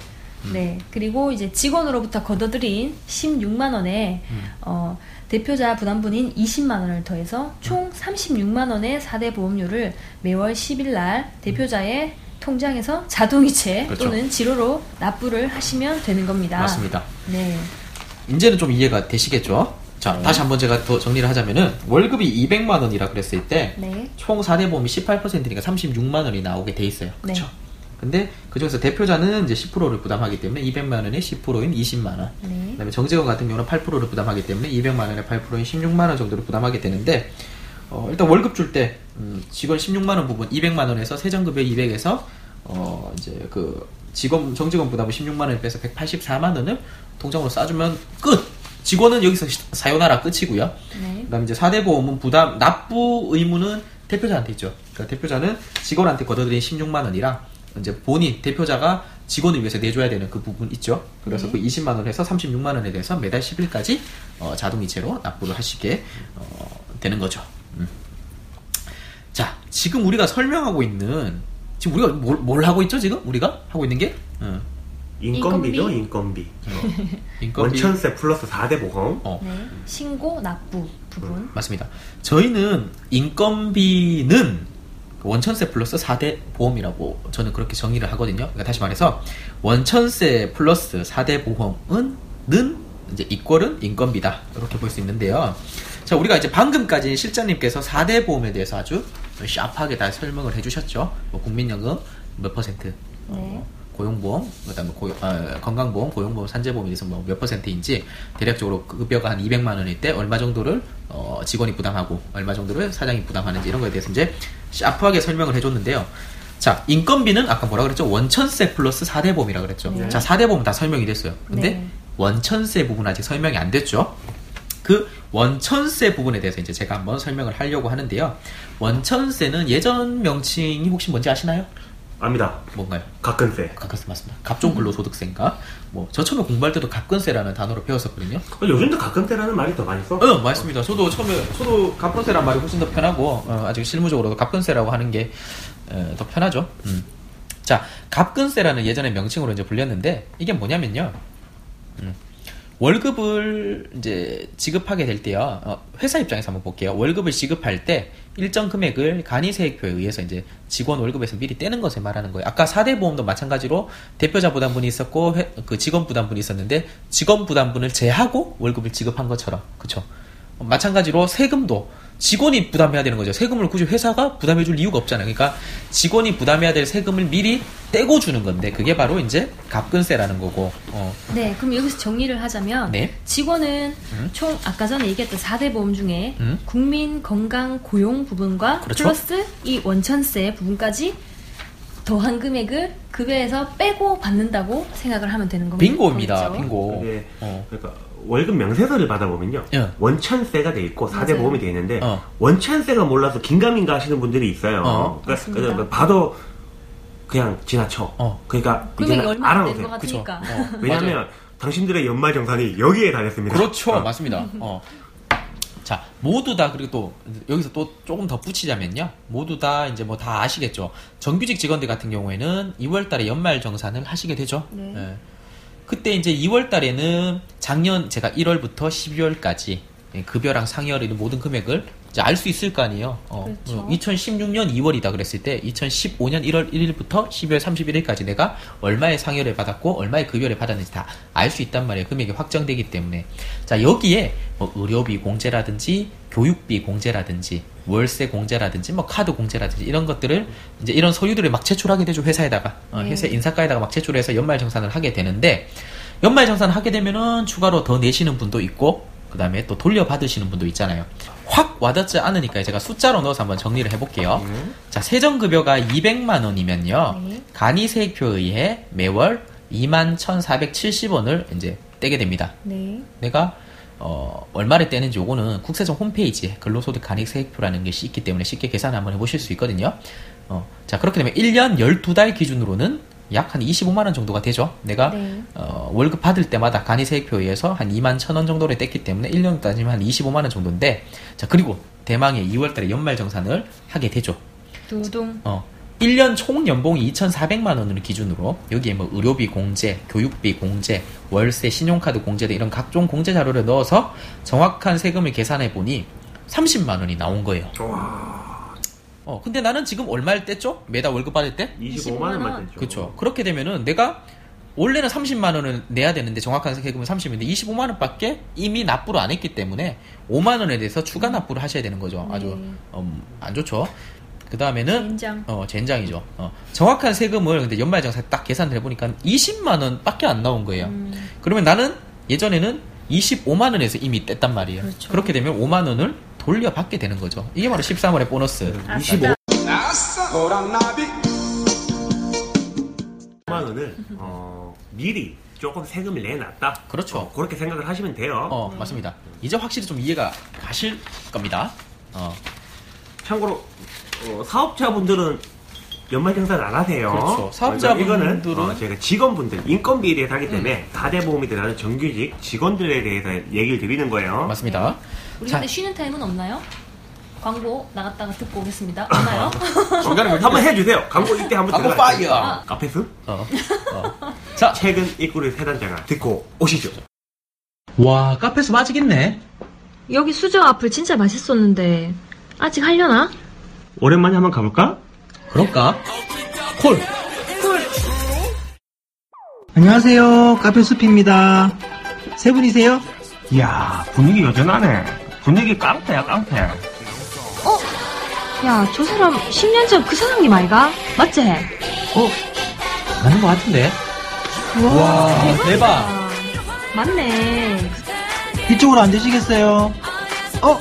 음. 네. 그리고 이제 직원으로부터 걷어들인 16만 원에 음. 어, 대표자 부담분인 20만 원을 더해서 총 36만 원의 4대 보험료를 매월 10일 날 대표자의 통장에서 자동이체 그렇죠. 또는 지로로 납부를 하시면 되는 겁니다. 맞습니다. 네. 이제는 좀 이해가 되시겠죠? 자, 네. 다시 한번 제가 더 정리를 하자면은 월급이 200만 원이라 그랬을 때 네. 총 4대 보험이 18%니까 36만 원이 나오게 돼 있어요. 네. 그렇죠? 근데 그중에서 대표자는 이제 10%를 부담하기 때문에 200만 원의 10%인 20만 원. 네. 그다음에 정직원 같은 경우는 8%를 부담하기 때문에 200만 원의 8%인 16만 원 정도를 부담하게 되는데 어, 일단 월급 줄때 음, 직원 16만 원 부분 200만 원에서 세전급여 200에서 어, 이제 그 직원 정직원 부담은 16만 원을 빼서 184만 원을 통장으로 싸주면 끝. 직원은 여기서 시- 사요나라 끝이고요. 네. 그다음 이제 4대 보험은 부담 납부 의무는 대표자한테 있죠. 그러니까 대표자는 직원한테 걷어들인 16만 원이랑 이제 본인 대표자가 직원을 위해서 내줘야 되는 그 부분 있죠. 그래서 그 20만 원에서 36만 원에 대해서 매달 10일까지 어, 자동이체로 납부를 하시게 어, 되는 거죠. 음. 자, 지금 우리가 설명하고 있는 지금 우리가 뭘, 뭘 하고 있죠? 지금 우리가 하고 있는 게 어. 인건비죠, 인건비. 인건비. <laughs> 인건비. 원천세 플러스 4대 보험. 어. 네. 신고 납부 부분. 맞습니다. 저희는 인건비는 원천세 플러스 4대 보험이라고 저는 그렇게 정의를 하거든요. 그러니까 다시 말해서 원천세 플러스 4대 보험은 는 이제 이꼴은 인건비다. 이렇게 볼 수 있는데요. 자, 우리가 이제 방금까지 실장님께서 4대 보험에 대해서 아주 샤프하게 다 설명을 해주셨죠. 뭐 국민연금 몇 퍼센트, 네. 고용보험, 그다음에 고용, 아, 건강보험, 고용보험, 산재보험에 대해서 뭐 몇 퍼센트인지 대략적으로 급여가 한 200만 원일 때 얼마 정도를 어, 직원이 부담하고 얼마 정도를 사장이 부담하는지 이런 거에 대해서 이제 샤프하게 설명을 해줬는데요. 자, 인건비는 아까 뭐라 그랬죠? 원천세 플러스 4대 보험이라 그랬죠. 네. 자, 4대 보험 다 설명이 됐어요. 근데 네. 원천세 부분 아직 설명이 안 됐죠. 그 원천세 부분에 대해서 이제 제가 한번 설명을 하려고 하는데요. 원천세는 예전 명칭이 혹시 뭔지 아시나요? 압니다. 뭔가요? 가끔세. 가끔세 맞습니다. 갑종근로소득세인가? 뭐, 저 처음에 공부할 때도 갑근세라는 단어로 배웠었거든요. 어, 요즘도 가끔세라는 말이 더 많이 써? 어, 맞습니다. 저도 처음에, 저도 갑근세란 말이 훨씬 더 편하고, 어, 아직 실무적으로도 갑근세라고 하는 게, 어, 더 편하죠. 음. 자, 갑근세라는 예전에 명칭으로 이제 불렸는데, 이게 뭐냐면요. 음. 월급을 이제 지급하게 될 때요. 어, 회사 입장에서 한번 볼게요. 월급을 지급할 때 일정 금액을 간이세액표에 의해서 이제 직원 월급에서 미리 떼는 것을 말하는 거예요. 아까 4대 보험도 마찬가지로 대표자 부담분이 있었고 회- 그 직원 부담분이 있었는데 직원 부담분을 제하고 월급을 지급한 것처럼 어, 마찬가지로 세금도 직원이 부담해야 되는 거죠. 세금을 굳이 회사가 부담해 줄 이유가 없잖아요. 그러니까 직원이 부담해야 될 세금을 미리 떼고 주는 건데 그게 바로 이제 갑근세라는 거고. 어. 네, 그럼 여기서 정리를 하자면 네. 직원은 음. 총 아까 전에 얘기했던 4대 보험 중에 음. 국민 건강 고용 부분과 그렇죠. 플러스 이 원천세 부분까지 더한 금액을 급여에서 빼고 받는다고 생각을 하면 되는 겁니다. 빙고입니다. 거겠죠? 빙고. 어. 그러니까 월급 명세서를 받아보면요. 예. 원천세가 돼 있고 4대 맞아요. 보험이 돼 있는데 어. 원천세가 몰라서 긴가민가 하시는 분들이 있어요. 어. 그러니까. 그러니까 봐도 그냥 지나쳐. 어. 그러니까 이제는 알아놓으세요. 것 그쵸. 같으니까. 어. <laughs> 왜냐하면. 당신들의 연말 정산이 여기에 달렸습니다. 그렇죠. 어. 맞습니다. 어. 자, 모두 다 그리고 또 여기서 또 조금 더 붙이자면요. 모두 다 이제 뭐 다 아시겠죠. 정규직 직원들 같은 경우에는 2월 달에 연말 정산을 하시게 되죠. 네. 예. 그때 이제 2월 달에는 작년 제가 1월부터 12월까지 급여랑 상여를 모든 금액을 알 수 있을 거 아니에요. 어, 그렇죠. 2016년 2월이다 그랬을 때 2015년 1월 1일부터 12월 31일까지 내가 얼마의 상여를 받았고 얼마의 급여를 받았는지 다 알 수 있단 말이에요. 금액이 확정되기 때문에. 자, 여기에 뭐 의료비 공제라든지 교육비 공제라든지 월세 공제라든지 뭐 카드 공제라든지 이런 것들을 이제 이런 서류들을 막 제출하게 되죠. 회사에다가. 어, 네. 회사 인사과에다가 막 제출해서 연말 정산을 하게 되는데 연말 정산을 하게 되면은 추가로 더 내시는 분도 있고 그 다음에 또 돌려받으시는 분도 있잖아요. 확 와닿지 않으니까 제가 숫자로 넣어서 한번 정리를 해볼게요. 자, 세정급여가 200만 원이면요. 네. 간이세액표에 의해 매월 21,470원을 이제 떼게 됩니다. 네. 내가 어, 얼마를 떼는지 요거는 국세청 홈페이지에 근로소득 간이세액표라는 것이 있기 때문에 쉽게 계산 한번 해보실 수 있거든요. 어, 자, 그렇게 되면 1년 12달 기준으로는 약 한 25만 원 정도가 되죠. 내가 네. 어, 월급 받을 때마다 간이세액표에 의해서 한 2만 1천원 정도를 뗐기 때문에 1년 따지면 한 25만 원 정도인데 자, 그리고 대망의 2월달에 연말정산을 하게 되죠. 두둥. 어, 1년 총 연봉이 2,400만 원을 기준으로 여기에 뭐 의료비 공제, 교육비 공제, 월세, 신용카드 공제 등 이런 각종 공제 자료를 넣어서 정확한 세금을 계산해 보니 30만 원이 나온 거예요. 어, 근데 나는 지금 얼마를 뗐죠? 매달 월급 받을 때? 25만 원만 됐죠. 그렇죠. 그렇게 되면은 내가 원래는 30만 원을 내야 되는데 정확한 세금은 30인데 25만 원밖에 이미 납부를 안 했기 때문에 5만 원에 대해서 추가 납부를 하셔야 되는 거죠. 아주 네. 음, 안 좋죠. 그 다음에는 젠장. 어 젠장이죠. 어, 정확한 세금을 근데 연말정산 딱 계산을 해보니까 20만 원밖에 안 나온 거예요. 음. 그러면 나는 예전에는 25만 원에서 이미 뗐단 말이에요. 그렇죠. 그렇게 되면 5만 원을 돌려받게 되는 거죠. 이게 바로 13월의 보너스. 25. 5만 원을 어, 미리 조금 세금을 내놨다. 그렇죠. 어, 그렇게 생각을 하시면 돼요. 어, 맞습니다. 이제 확실히 좀 이해가 가실 겁니다. 어, 참고로 어, 사업자분들은 연말 정산 안 하세요. 그렇죠. 사업자분들은- 이거는 어, 저희가 직원분들 인건비에 대해서 하기 때문에 4대 보험이 들어가는 정규직 직원들에 대해서 얘기를 드리는 거예요. 맞습니다. 우리 자. 근데 쉬는 타임은 없나요? 광고 나갔다가 듣고 오겠습니다. 없나요? 중간에 한번 해주세요. 광고 이때 한번 광고 들어가요. 파이어. 아. 카페스? 어. <laughs> 자, 최근 입구를 세단자가 듣고 오시죠. 와, 카페에서 맛있겠네. 여기 수저 와플 진짜 맛있었는데 아직 하려나? 오랜만에 한번 가볼까? 그럴까? 콜. 안녕하세요. 카페 숲입니다. 세 분이세요? 이야 분위기 여전하네. 분위기 깡패야 깡패. 어? 야, 저 사람 10년 전 그 사장님 아이가? 맞지? 어? 맞는 것 같은데. 와, 대박. 맞네. 이쪽으로 앉으시겠어요? 어?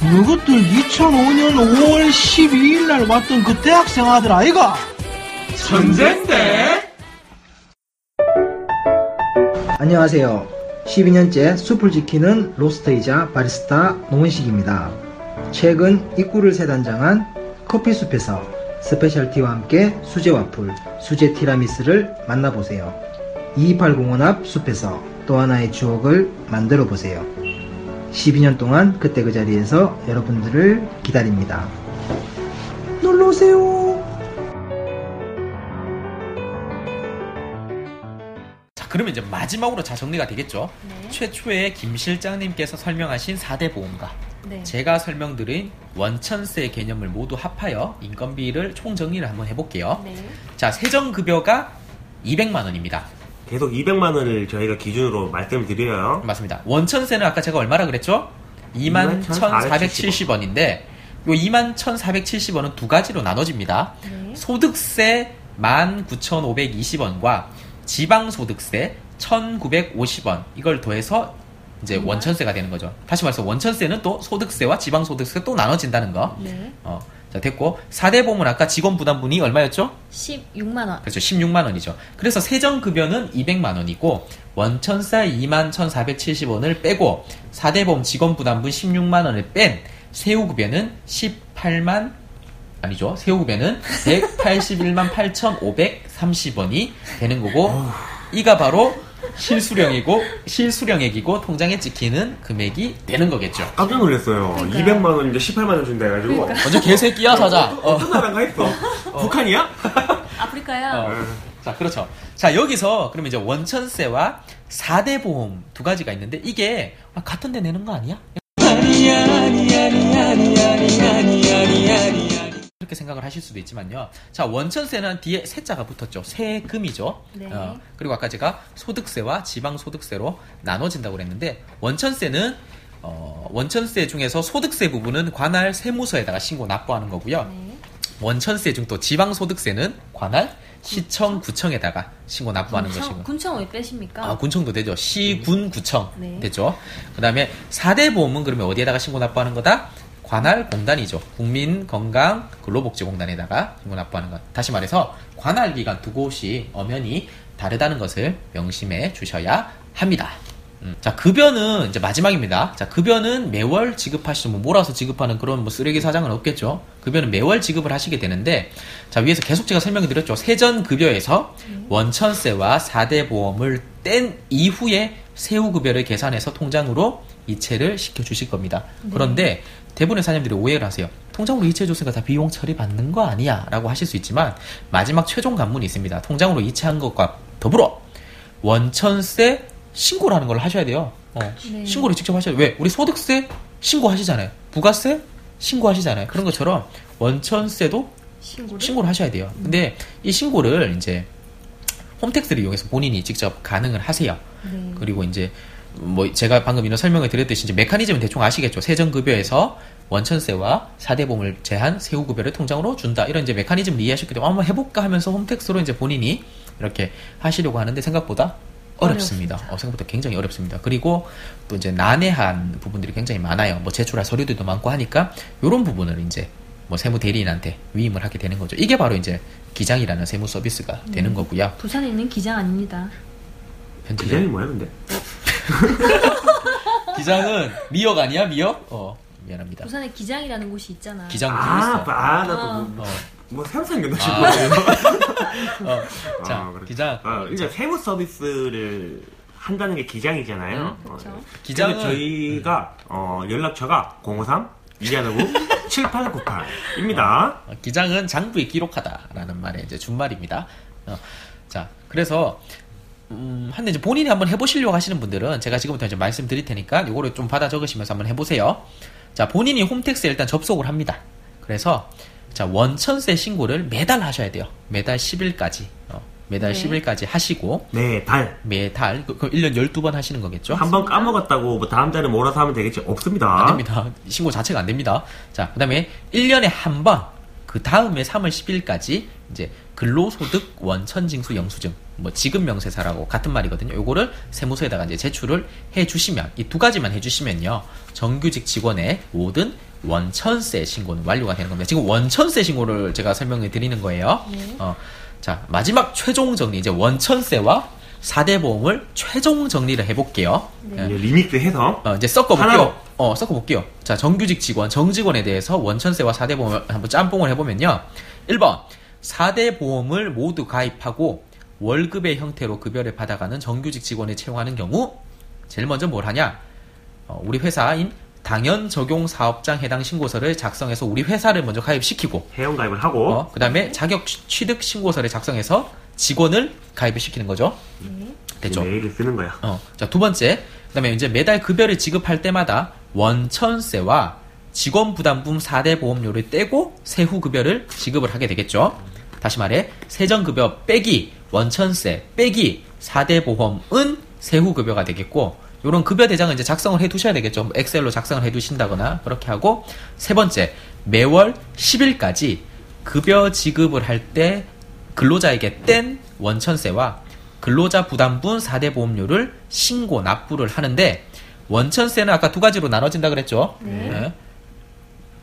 이것들 2005년 5월 12일 날 왔던 그 대학생 아들 아이가? 천재인데? 안녕하세요. 12년째 숲을 지키는 로스터이자 바리스타 노원식입니다. 최근 입구를 새단장한 커피숲에서 스페셜티와 함께 수제 와플, 수제 티라미스를 만나보세요. 2280원 앞 숲에서 또 하나의 추억을 만들어 보세요. 12년 동안 그때 그 자리에서 여러분들을 기다립니다. 놀러오세요. 그러면 이제 마지막으로 자 정리가 되겠죠. 최초에 김 실장님께서 설명하신 4대 보험과 네. 제가 설명드린 원천세 개념을 모두 합하여 인건비를 총 정리를 한번 해볼게요. 네. 자, 세정급여가 200만 원입니다. 계속 200만 원을 저희가 기준으로 말씀을 드려요. 맞습니다. 원천세는 아까 제가 얼마라 그랬죠? 21,470원인데 요 21,470원은 두 가지로 나눠집니다. 소득세 19,520원과 지방소득세 1,950원 이걸 더해서 이제 원천세가 되는 거죠. 다시 말해서 원천세는 또 소득세와 지방소득세 또 나눠진다는 거. 네. 어, 자 됐고 4대 보험은 아까 직원 부담분이 얼마였죠? 16만 원. 그렇죠. 16만 원이죠. 그래서 세정급여는 200만 원이고 원천세 21,470원을 빼고 4대 보험 직원 부담분 16만 원을 뺀 세후 급여는 18만 아니죠. 세후 급여는 <laughs> 181만 8,530원이 되는 거고 이가 바로 실수령이고 실수령액이고 통장에 찍히는 금액이 되는 거겠죠. 깜짝 놀랐어요. 200만 원인데 18만 원 준다 해가지고. 먼저 개새끼야 사자. 어. 어떤 나라인가 했어. 북한이야? 아프리카야. 어. 자, 그렇죠. 자, 여기서 그러면 이제 원천세와 4대 보험 두 가지가 있는데 이게 아, 같은 데 내는 거 아니야? 이렇게 생각을 하실 수도 있지만요. 자, 원천세는 뒤에 세자가 붙었죠. 세금이죠. 네. 어, 그리고 아까 제가 소득세와 지방소득세로 나눠진다고 그랬는데 원천세는 어, 원천세 중에서 소득세 부분은 관할 세무서에다가 신고 납부하는 거고요. 네. 원천세 중 또 지방소득세는 관할 시청 구청에다가 신고 납부하는 군청, 것이고 군청 왜 빼십니까? 아, 군청도 되죠. 시, 군, 구청 네. 되죠. 그다음에 4대 보험은 그러면 어디에다가 신고 납부하는 거다? 관할 공단이죠. 국민 건강 근로복지공단에다가 신고 납부하는 것. 다시 말해서 관할 기관 두 곳이 엄연히 다르다는 것을 명심해 주셔야 합니다. 음, 자, 급여는 이제 마지막입니다. 자, 급여는 매월 지급하시죠. 뭐 몰아서 지급하는 그런 뭐 쓰레기 사장은 없겠죠. 급여는 매월 지급을 하시게 되는데, 자, 위에서 계속 제가 설명을 드렸죠. 세전 급여에서 원천세와 4대 보험을 뗀 이후에 세후 급여를 계산해서 통장으로 이체를 시켜 주실 겁니다. 네. 그런데 대부분의 사장님들이 오해를 하세요. 통장으로 이체해줬으니까 다 비용 처리 받는 거 아니야? 라고 하실 수 있지만, 마지막 최종 관문이 있습니다. 통장으로 이체한 것과 더불어 원천세 신고를 하는 걸 하셔야 돼요. 어, 네. 신고를 직접 하셔야 돼요. 왜? 우리 소득세 신고하시잖아요. 부가세 신고하시잖아요. 그런 것처럼 원천세도 신고를? 신고를 하셔야 돼요. 근데 이 신고를 이제 홈택스를 이용해서 본인이 직접 가능을 하세요. 네. 그리고 이제 뭐 제가 방금 이런 설명을 드렸듯이 이제 메커니즘은 대충 아시겠죠. 세전급여에서 원천세와 사대보험을 제한 세후급여를 통장으로 준다. 이런 이제 메커니즘을 이해하셨기 때문에 한번 해볼까 하면서 홈택스로 이제 본인이 이렇게 하시려고 하는데 생각보다 어렵습니다. 어, 생각보다 굉장히 어렵습니다. 그리고 또 이제 난해한 부분들이 굉장히 많아요. 뭐 제출할 서류들도 많고 하니까 이런 부분을 이제 뭐 세무 대리인한테 위임을 하게 되는 거죠. 이게 바로 이제 기장이라는 세무 서비스가 되는 음. 거고요. 부산에 있는 기장 아닙니다. 편집 기장이 뭐야 근데? <laughs> 기장은 미역 아니야 미역? 어 미안합니다. 부산에 기장이라는 곳이 있잖아. 기장 아. 아, 나도 어. 뭐- 어. 뭐 새로 생겼나 아. 싶어요. <laughs> 어, <laughs> 자, 아, 그래. 기장. 아, 이제 세무 서비스를 한다는 게 기장이잖아요. 음, 어, 기장은- 근데 저희가 어, 연락처가 053 215 7898입니다. 어, 기장은 장부에 기록하다라는 말의 이제 준말입니다. 어, 자, 그래서 음, 한데 이제 본인이 한번 해보시려고 하시는 분들은 제가 지금부터 이제 말씀드릴 테니까 요거를 좀 받아 적으시면서 한번 해보세요. 자, 본인이 홈택스에 일단 접속을 합니다. 그래서 자 원천세 신고를 매달 하셔야 돼요. 매달 10일까지. 어, 매달 네. 10일까지 하시고 매달 매달 그, 그 1년 12번 하시는 거겠죠? 한 번 까먹었다고 뭐 다음 달에 몰아서 하면 되겠지? 없습니다. 안 됩니다. 신고 자체가 안 됩니다. 자, 그 다음에 1년에 한 번, 그 다음에 3월 10일까지 이제 근로소득 원천징수 영수증, 뭐 지급 명세사라고 같은 말이거든요. 요거를 세무서에다가 이제 제출을 해 주시면, 이 두 가지만 해 주시면요. 정규직 직원의 모든 원천세 신고는 완료가 되는 겁니다. 지금 원천세 신고를 제가 설명해 드리는 거예요. 어, 자, 마지막 최종 정리, 이제 원천세와 4대 보험을 최종 정리를 해 볼게요. 예. 이제 리믹스 해서 어, 이제 섞어 볼게요. 하나로. 어, 섞어 볼게요. 자, 정규직 직원, 정직원에 대해서 원천세와 4대 보험을 한번 짬뽕을 해 보면요. 1번, 4대 보험을 모두 가입하고 월급의 형태로 급여를 받아가는 정규직 직원을 채용하는 경우, 제일 먼저 뭘 하냐? 어, 우리 회사인 당연 적용 사업장 해당 신고서를 작성해서 우리 회사를 먼저 가입시키고, 회원 가입을 하고 어, 그 다음에 자격 취- 취득 신고서를 작성해서 직원을 가입을 시키는 거죠. 됐죠? 메일을 쓰는 거야. 어, 자, 두 번째. 그 다음에 이제 매달 급여를 지급할 때마다 원천세와 직원 부담금 4대 보험료를 떼고 세후 급여를 지급을 하게 되겠죠. 다시 말해, 세전 급여 빼기 원천세 빼기 4대 보험은 세후 급여가 되겠고, 요런 급여 대장은 이제 작성을 해 두셔야 되겠죠. 뭐 엑셀로 작성을 해 두신다거나 그렇게 하고, 세 번째, 매월 10일까지 급여 지급을 할 때 근로자에게 뗀 원천세와 근로자 부담분 4대 보험료를 신고 납부를 하는데 원천세는 아까 두 가지로 나눠진다 그랬죠. 네. 예.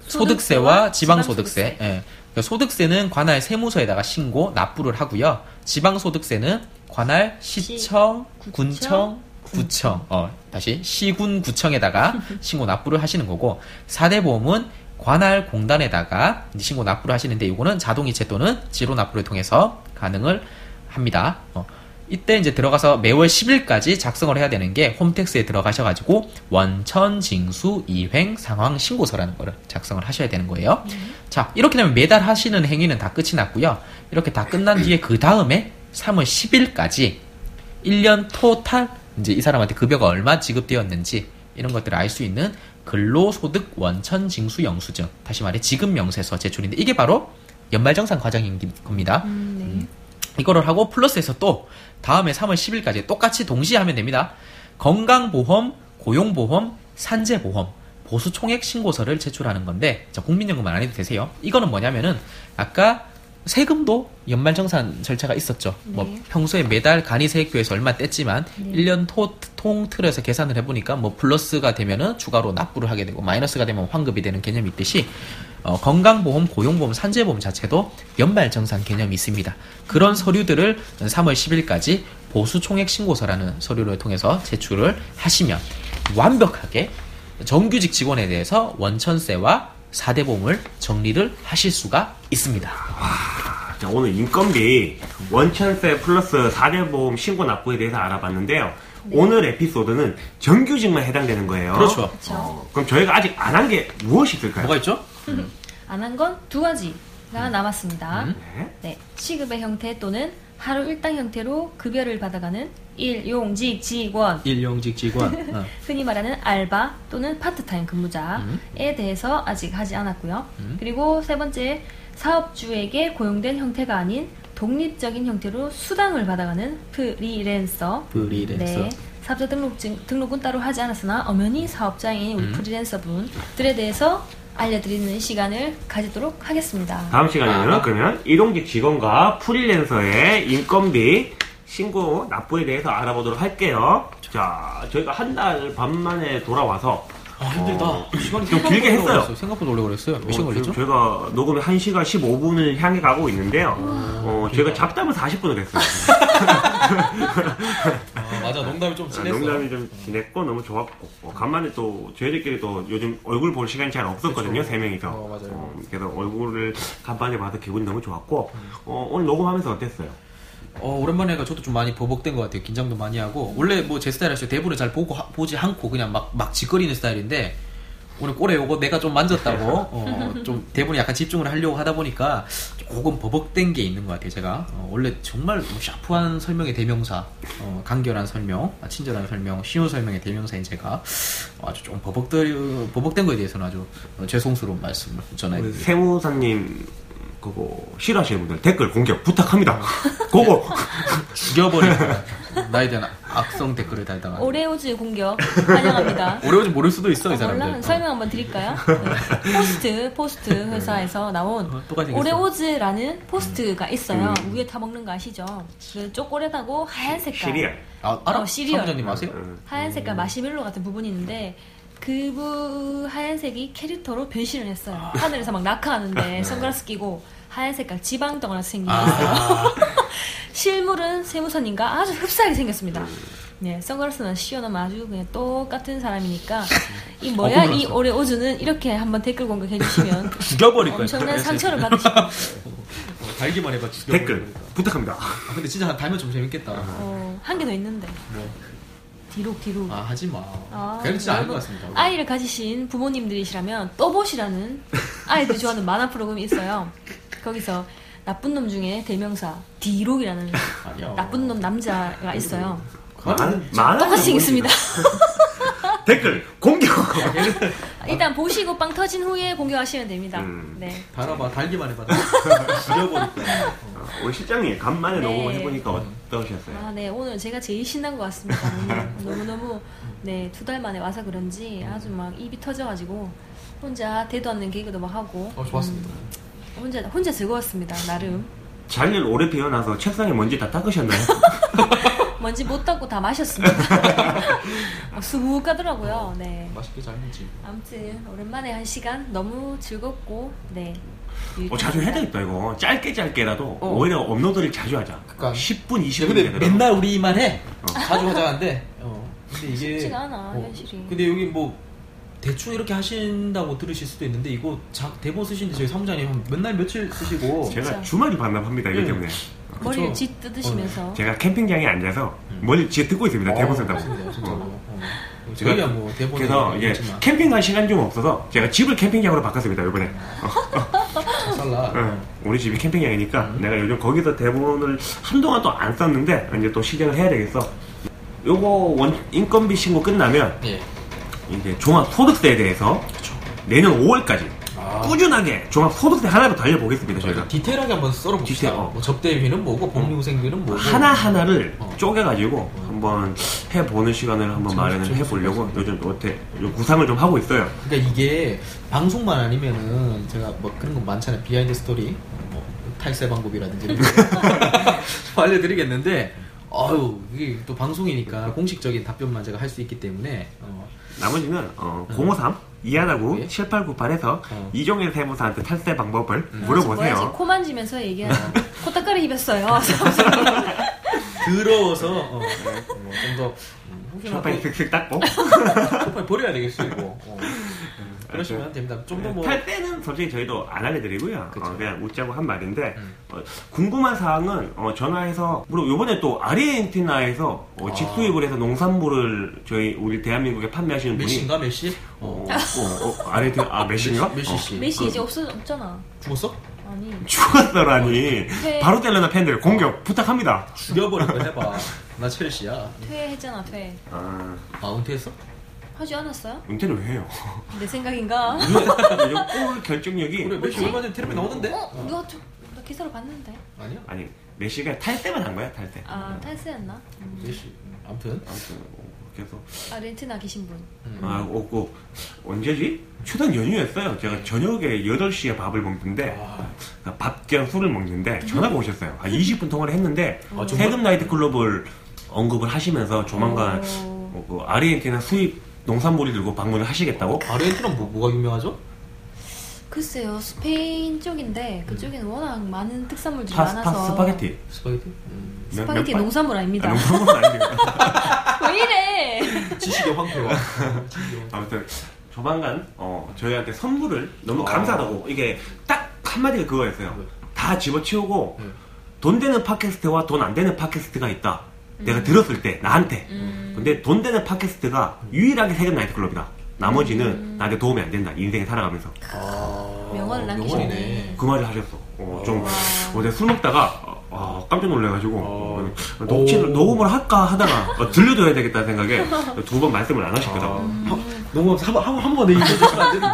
소득세와 지방소득세. 예. 그러니까 소득세는 관할 세무서에다가 신고 납부를 하고요. 지방소득세는 관할 시청, 군청, 구청. 어, 다시 시군 구청에다가 <laughs> 신고 납부를 하시는 거고 4대 보험은 관할 공단에다가 신고 납부를 하시는데 이거는 자동이체 또는 지로 납부를 통해서 가능을 합니다. 어, 이때 이제 들어가서 매월 10일까지 작성을 해야 되는 게 홈택스에 들어가셔가지고 원천 징수 이행 상황 신고서라는 거를 작성을 하셔야 되는 거예요. 자 이렇게 되면 매달 하시는 행위는 다 끝이 났고요. 이렇게 다 끝난 뒤에 그 다음에 3월 10일까지 1년 토탈 이제 이 사람한테 급여가 얼마 지급되었는지 이런 것들을 알 수 있는 근로소득 원천 징수 영수증 다시 말해 지급 명세서 제출인데 이게 바로 연말정산 과정인 겁니다. 음. 이거를 하고 플러스해서 또 다음에 3월 10일까지 똑같이 동시에 하면 됩니다. 건강보험, 고용보험, 산재보험, 보수총액 신고서를 제출하는 건데 자, 국민연금은 안 해도 되세요. 이거는 뭐냐면은 아까 세금도 연말정산 절차가 있었죠. 뭐 평소에 매달 간이세액표에서 얼마 뗐지만 1년 토, 통틀어서 계산을 해보니까 뭐 플러스가 되면은 추가로 납부를 하게 되고 마이너스가 되면 환급이 되는 개념이 있듯이 어, 건강보험, 고용보험, 산재보험 자체도 연말정산 개념이 있습니다. 그런 서류들을 3월 10일까지 보수총액 신고서라는 서류를 통해서 제출을 하시면 완벽하게 정규직 직원에 대해서 원천세와 4대 보험을 정리를 하실 수가 있습니다. 자, 오늘 인건비 원천세 플러스 4대 보험 신고 납부에 대해서 알아봤는데요. 오늘 에피소드는 정규직만 해당되는 거예요. 그렇죠. 어, 그럼 저희가 아직 안 한 게 무엇이 있을까요? 뭐가 있죠? 안 한 건 두 가지가 남았습니다. 음. 네, 시급의 형태 또는 하루 일당 형태로 급여를 받아가는 일용직 직원, 일용직 직원. <laughs> 어. 흔히 말하는 알바 또는 파트타임 근무자에 대해서 아직 하지 않았고요. 음. 그리고 세 번째, 사업주에게 고용된 형태가 아닌 독립적인 형태로 수당을 받아가는 프리랜서. 프리랜서. 네. 사업자 등록증, 등록은 따로 하지 않았으나 엄연히 사업장인 우리 음. 프리랜서 분들에 대해서 알려드리는 시간을 가지도록 하겠습니다. 다음 시간에는 그러면 일용직 직원과 프리랜서의 인건비 신고 납부에 대해서 알아보도록 할게요. 자, 저희가 한 달 반 만에 돌아와서 아, 힘들다. 어, 시간이 좀 길게 생각보다 했어요. 걸렸어요. 생각보다 오래 걸렸어요. 몇 시간 어, 걸렸죠? 지금 저희가 녹음이 1시간 15분을 향해 가고 있는데요. 어, 저희가 잡담을 40분을 했어요. <laughs> <laughs> 맞아 농담이 좀 아, 진했어. 농담이 좀 지냈고 너무 좋았고. 어, 간만에 또 저희들끼리 또 요즘 얼굴 볼 시간이 잘 없었거든요 세 명이서. 어, 맞아요. 어, 그래서 얼굴을 간만에 봐서 기분이 너무 좋았고. 어, 오늘 녹음하면서 어땠어요? 어, 오랜만에 가 저도 좀 많이 버벅된 것 같아요. 긴장도 많이 하고. 원래 뭐 제 스타일 하시죠? 대본을 잘 보고 하- 보지 않고 그냥 막 막 짓거리는 스타일인데 오늘 꼬레 요거 내가 좀 만졌다고. 어, 좀 대본에 약간 집중을 하려고 하다 보니까 조금 버벅된 게 있는 것 같아요. 제가 어, 원래 정말 뭐 샤프한 설명의 대명사, 어, 간결한 설명, 아, 친절한 설명, 쉬운 설명의 대명사인 제가 어, 아주 좀 버벅들 버벅된 거에 대해서는 아주 어, 죄송스러운 말씀을 전해드립니다. 세무사님 그거 싫어하시는 분들 댓글 공격 부탁합니다. 그거 <laughs> 죽여버릴 거야. 나에 대한 악성 댓글을 달다가. 오레오즈 공격 환영합니다. <laughs> 오래오지 모를 수도 있어 이 몰라 사람들. 설명 한번 드릴까요? 네. 포스트 포스트 회사에서 나온 생겼어. 오레오즈라는 포스트가 있어요. 음. 우유 타 먹는 거 아시죠? 그 쪼꼬렛하고 하얀 색깔. 아, 알아? 어, 시리얼. 사무장님 아세요? 하얀 색깔 마시멜로 같은 부분이 있는데 그 하얀색이 캐릭터로 변신을 했어요. 하늘에서 막 낙하하는데 <laughs> 선글라스 끼고 하얀 색깔 지방 덩어리 생긴 게 있어요. <laughs> 실물은 세무사님과 아주 흡사하게 생겼습니다. 네, 선글라스는 씌워놓으면 아주 그냥 똑같은 사람이니까 이 뭐야 어, 이. 올해 오즈는 이렇게 한번 댓글 공격해 주시면 <laughs> 죽여버릴 거야. 엄청난. 상처를 <laughs> 받으실 겁니다. 달기만 해봐. 죽여버릴 댓글. 부탁합니다. 아, 근데 진짜 달면 좀 재밌겠다. 어, 한 개 더 있는데 뭐. 뒤로 뒤로. 아 하지 마. 아, 그건 진짜 여러분, 같습니다. 아이를 가지신 부모님들이시라면 또보시라는 아이들이 좋아하는 만화 프로그램이 있어요. 거기서 나쁜 놈 중에 대명사 디록이라는 아니야. 나쁜 놈 남자가 있어요. 많은 많은 똑같이 생겼습니다. <laughs> 댓글 공격. <laughs> 일단 보시고 빵 터진 후에 공격하시면 됩니다. 음. 네. 달아봐. 달기만 해봐. <laughs> 거야. 어, 우리 실장님 간만에 네. 녹음을 해보니까 어떠셨어요? 아, 네. 오늘 제가 제일 신난 것 같습니다. 너무 너무 네, 두 달 만에 와서 그런지 아주 막 입이 터져가지고 혼자 대도 않는 개그도 막 하고 어 좋았습니다. 음, 혼자 혼자 즐거웠습니다. 나름 잔일 오래 비워놔서 책상에 먼지 다 닦으셨나요? <laughs> 먼지 못 닦고 다 마셨습니다. 어, <laughs> 수북하더라고요. 네. 맛있게 잘 먹지. 아무튼 오랜만에 한 시간 너무 즐겁고 네. 어, 자주 해야 되겠다 이거 짧게 짧게라도 어. 오히려 업로드를 자주 하자 그러니까. 10분 20분 근데 되더라도. 맨날 우리만 해. 자주 하자는데. 어. 근데 이게 쉽지가 않아 어, 현실이. 근데 여기 뭐 대충 이렇게 하신다고 들으실 수도 있는데 이거 자, 대본 쓰시는데 저희 사무장님 한 맨날 며칠 쓰시고 제가. 주말이 반납합니다 이기 네. 때문에 머리를? 쥐 뜯으시면서 제가 캠핑장에 앉아서 머리를 쥐어 뜯고 있습니다 대본 쓴다고 진짜요, 진짜로. 어. 어. 저희야 뭐 대본에 그래서 이게 있지만 캠핑 갈 시간 좀 없어서 제가 집을 캠핑장으로 바꿨습니다 이번에 살라. 어, 우리 집이 캠핑장이니까 내가 요즘 거기서 대본을 한동안 또 안 썼는데 이제 또 시작을 해야 되겠어 요거 원, 인건비 신고 끝나면 예. 이제 종합소득세에 대해서 내년 5월까지 아. 꾸준하게 종합소득세 하나로 달려보겠습니다 저희가 디테일하게 한번 썰어봅시다. 디테일, 어. 뭐 접대비는 뭐고 복리후생비는 뭐고 하나 하나를 어. 쪼개가지고 한번 해보는 시간을 한번 마련을 해보려고 요즘 어때 요 구상을 좀 하고 있어요 그러니까 이게 방송만 아니면은 제가 뭐 그런 거 많잖아요. 비하인드 스토리, 뭐 탈세 방법이라든지 이런 거 <laughs> 알려드리겠는데, 아유 이게 또 방송이니까 공식적인 답변만 제가 할 수 있기 때문에 어, 나머지는 어, 053 219 예. 7898에서 어. 이종현 세무사한테 탈세 방법을 아, 저 뭐야, 물어보세요 지금 코 만지면서 얘기하는 <laughs> 코딱가리 입었어요. <laughs> 더러워서 어, 뭐 좀더 혹시나 쇼파에 슥슥 닦고 쇼파에 버려야 되겠어 이거. 어. 음, 그러시면 됩니다. 좀 더 뭐 탈세는 솔직히 저희도 안 알려드리고요. 어, 그냥 웃자고 한 말인데 음. 어, 궁금한 사항은 어, 전화해서 물론 요번에 또 아르헨티나에서 어, 아. 직수입을 해서 농산물을 저희 우리 대한민국에 판매하시는 분이 메시인가 메시? 어, 어, 어, 아르헨티나 아 메시인가? 메시, 메시 씨. 어, 메시 그, 이제 없어 없잖아. 죽었어? 아니. 죽었더라니 네. 바로 텔레나 팬들 공격 부탁합니다. 죽여버릴 거 해봐. 나 첼시야. 퇴했잖아 퇴. 아 아 은퇴했어? 하지 않았어요? 은퇴를 왜 해요? 내 생각인가? <laughs> 골 결정력이 그래 메시 얼마 전에 텔레비 나오던데? 어? 누가 좀, 나 기사로 봤는데. 아니야? 아니 메시가 탈세만 한 거야 탈세. 아 탈세였나? 음. 메시. 아무튼 아무튼 어, 그래서 아르헨티나 계신 분. 음. 아, 없고, 언제지? 추석 연휴였어요. 제가 저녁에 8시에 밥을 먹는데, 아. 밥겸 술을 먹는데, 전화가 오셨어요. 한 20분 통화를 했는데, 아, 정말? 세금 나이트 클럽을 언급을 하시면서 조만간, 오. 어, 그 아르헨티나 수입 농산물이 들고 방문을 하시겠다고? 아르헨티나 뭐, 뭐가 유명하죠? 글쎄요, 스페인 쪽인데 그쪽에는 워낙 많은 특산물들이 파스타, 많아서 스파게티. 스파게티? 몇- 스파게티 몇 발- 농산물 아닙니다. 아, 농산물은 아닙니다. <laughs> 왜 이래? 지식의 황폐와. <laughs> 아무튼 조만간 어, 저희한테 선물을 너무 아. 감사하다고 이게 딱 한마디가 그거였어요. 네. 다 집어치우고 돈 되는 팟캐스트와 돈 안 되는 팟캐스트가 있다. 내가 들었을 때 나한테. 근데 돈 되는 팟캐스트가 유일하게 세금 나이트클럽이다. 나머지는 나한테 도움이 안 된다. 인생에 살아가면서. 명언을 남기셨네. 그 말을 하셨어. 어, 좀 어제 술 먹다가 어, 어, 깜짝 놀래가지고 어, 녹취를 녹음을 할까 하다가 어, 들려줘야 되겠다는 생각에 두 번 말씀을 안 하셨거든. 녹음 한번 번에 읽어주시면 안 되는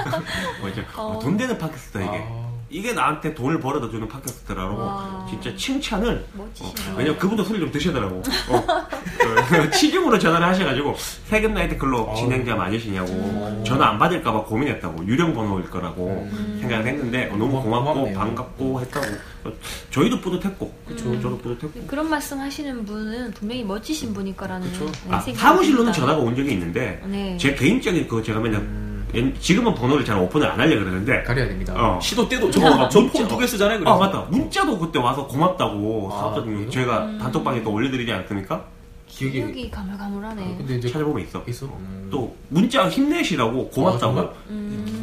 어, 어, 돈 되는 팟캐스트다 이게. 이게 나한테 돈을 벌어다 주는 팟캐스트라고 와. 진짜 칭찬을. 어, 왜냐면 그분도 술을 좀 드시더라고. 어, 어, <laughs> 치중으로 전화를 하셔가지고 세금 나이트 클럽 진행자 맞으시냐고 전화 안 받을까봐 고민했다고 유령 번호일 거라고 생각을 했는데 어, 너무 고맙고 반갑고 했다고. 어, 저희도 뿌듯했고. 그쵸 저도 뿌듯했고. 그런 말씀 하시는 분은 분명히 멋지신 분일 거라는 네, 아, 생각이 사무실로는 듭니다. 전화가 온 적이 있는데 네. 제 개인적인 그 제가 맨날 옛- 지금은 번호를 잘 오픈을 안 하려 그러는데 가려야 됩니다. 어. 시도 때도 저거 전폰 두 개 쓰잖아요. 그래서. 아 맞다 문자도 그때 와서 고맙다고 아, 사업자님 제가 음. 단톡방에 또 올려드리지 않습니까? 기억이 기억이 가물가물하네. 근데 이제 찾아보면 있어. 있어. 또 문자 힘내시라고 고맙다고 아,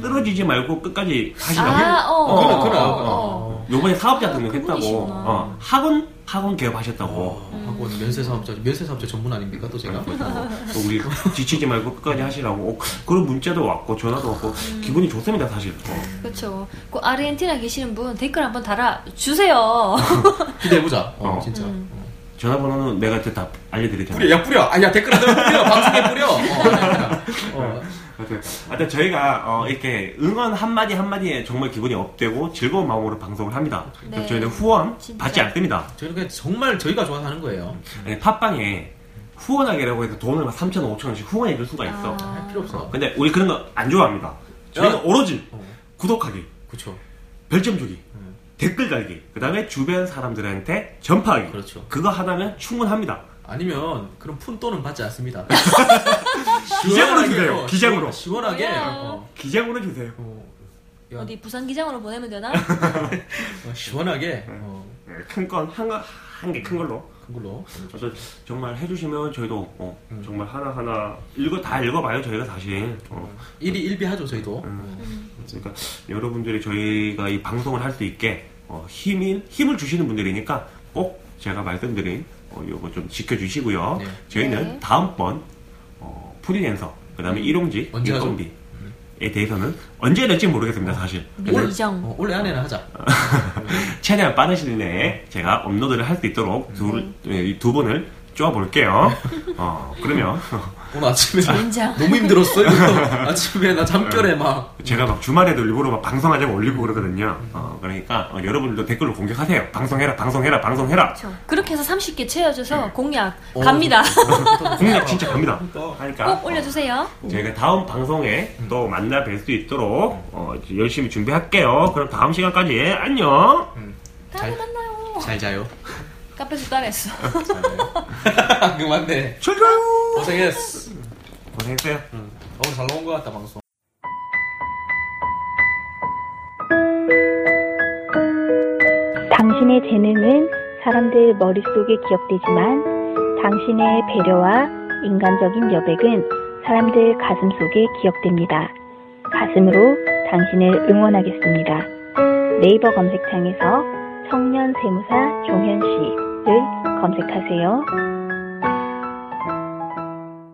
떨어지지 말고 끝까지 하시라고. 아, 어. 그래, 그래. 어. 요번에 사업자 등록했다고. 어, 학원 학원 개업하셨다고. 하고 면세 사업자 면세 사업자 전문 아닙니까 또 제가? 또 우리 지치지 말고 끝까지 하시라고. 어, 그런 문자도 왔고 전화도 왔고 기분이 좋습니다 사실. 어. 그렇죠. 그 아르헨티나 계시는 분 댓글 한번 달아 주세요. <laughs> 기대해보자. 어, 어. 진짜. 전화번호는 내가 이제 다 알려드리잖아요. 뿌려, 야 뿌려. 아야 댓글 하다 뿌려. 방송에 뿌려. 어, 어. 하여튼, 저희가 어, 이렇게 응원 한마디 한마디에 정말 기분이 업되고 즐거운 마음으로 방송을 합니다. 네. 저희는 후원 진짜. 받지 않습니다. 저희는 그냥 정말 저희가 좋아서 하는 거예요. 아니, 팟빵에 후원하기라고 해서 돈을 막 3천, 5천 원씩 후원해 줄 수가 있어. 아. 할 필요 없어. 근데 우리 그런 거 안 좋아합니다. 저희는 야. 오로지 어. 구독하기, 그렇죠. 별점 주기, 음. 댓글 달기, 그 다음에 주변 사람들한테 전파하기. 그렇죠. 그거 하나면 충분합니다. 아니면 그런 푼 돈은 받지 않습니다. <laughs> 기장으로 주세요. 어, 기장으로. 시원하게. 어, 기장으로 주세요. 어, 야, 어디 부산 기장으로 보내면 되나? <laughs> 어, 시원하게. 어, 큰건한거한개 큰 걸로. 큰 걸로. 그래서 정말 해주시면 저희도 어, 음. 정말 하나 하나 읽어 다 읽어봐요 저희가 사실. 어. 일이 일비하죠 저희도. 그러니까 여러분들이 저희가 이 방송을 할 수 있게 어, 힘이 힘을 주시는 분들이니까 꼭 제가 말씀드린 어, 요거 좀 지켜주시고요. 네. 저희는 네. 다음번 어, 프리랜서 그 다음에 일용직 언제 하죠? 인건비에 대해서는 언제 될지 모르겠습니다 사실. 근데 미정. 어, 올해 안에는 하자. 최대한 빠른 시일 내에 제가 업로드를 할 수 있도록 두, 이두 분을 쪼아볼게요. 어, 그러면 <laughs> 오늘 아침에 젠장. <laughs> 너무 힘들었어요. <laughs> 아침에 나 잠결에 막 제가 막 주말에도 일부러 막 방송하자고 올리고 그러거든요. 어, 그러니까 어, 여러분들도 댓글로 공격하세요. 방송해라, 방송해라, 방송해라. 그렇죠. 그렇게 해서 30개 채워줘서 공약 어, 갑니다. 공략 진짜 갑니다. 하니까 꼭 올려주세요. 어, 저희가 다음 방송에 또 만나 뵐 수 있도록 어, 이제 열심히 준비할게요. 그럼 다음 시간까지 안녕. 다음에 만나요. 잘 자요. 카페에서 따라했어. 그만네. 잘 가요. 고생했어. 고생했어요. 오늘 잘 나온 것 같다 방송. 당신의 재능은 사람들 머릿속에 기억되지만 당신의 배려와 인간적인 여백은 사람들 가슴 속에 기억됩니다. 가슴으로 당신을 응원하겠습니다. 네이버 검색창에서 청년 세무사 종현 씨를 검색하세요.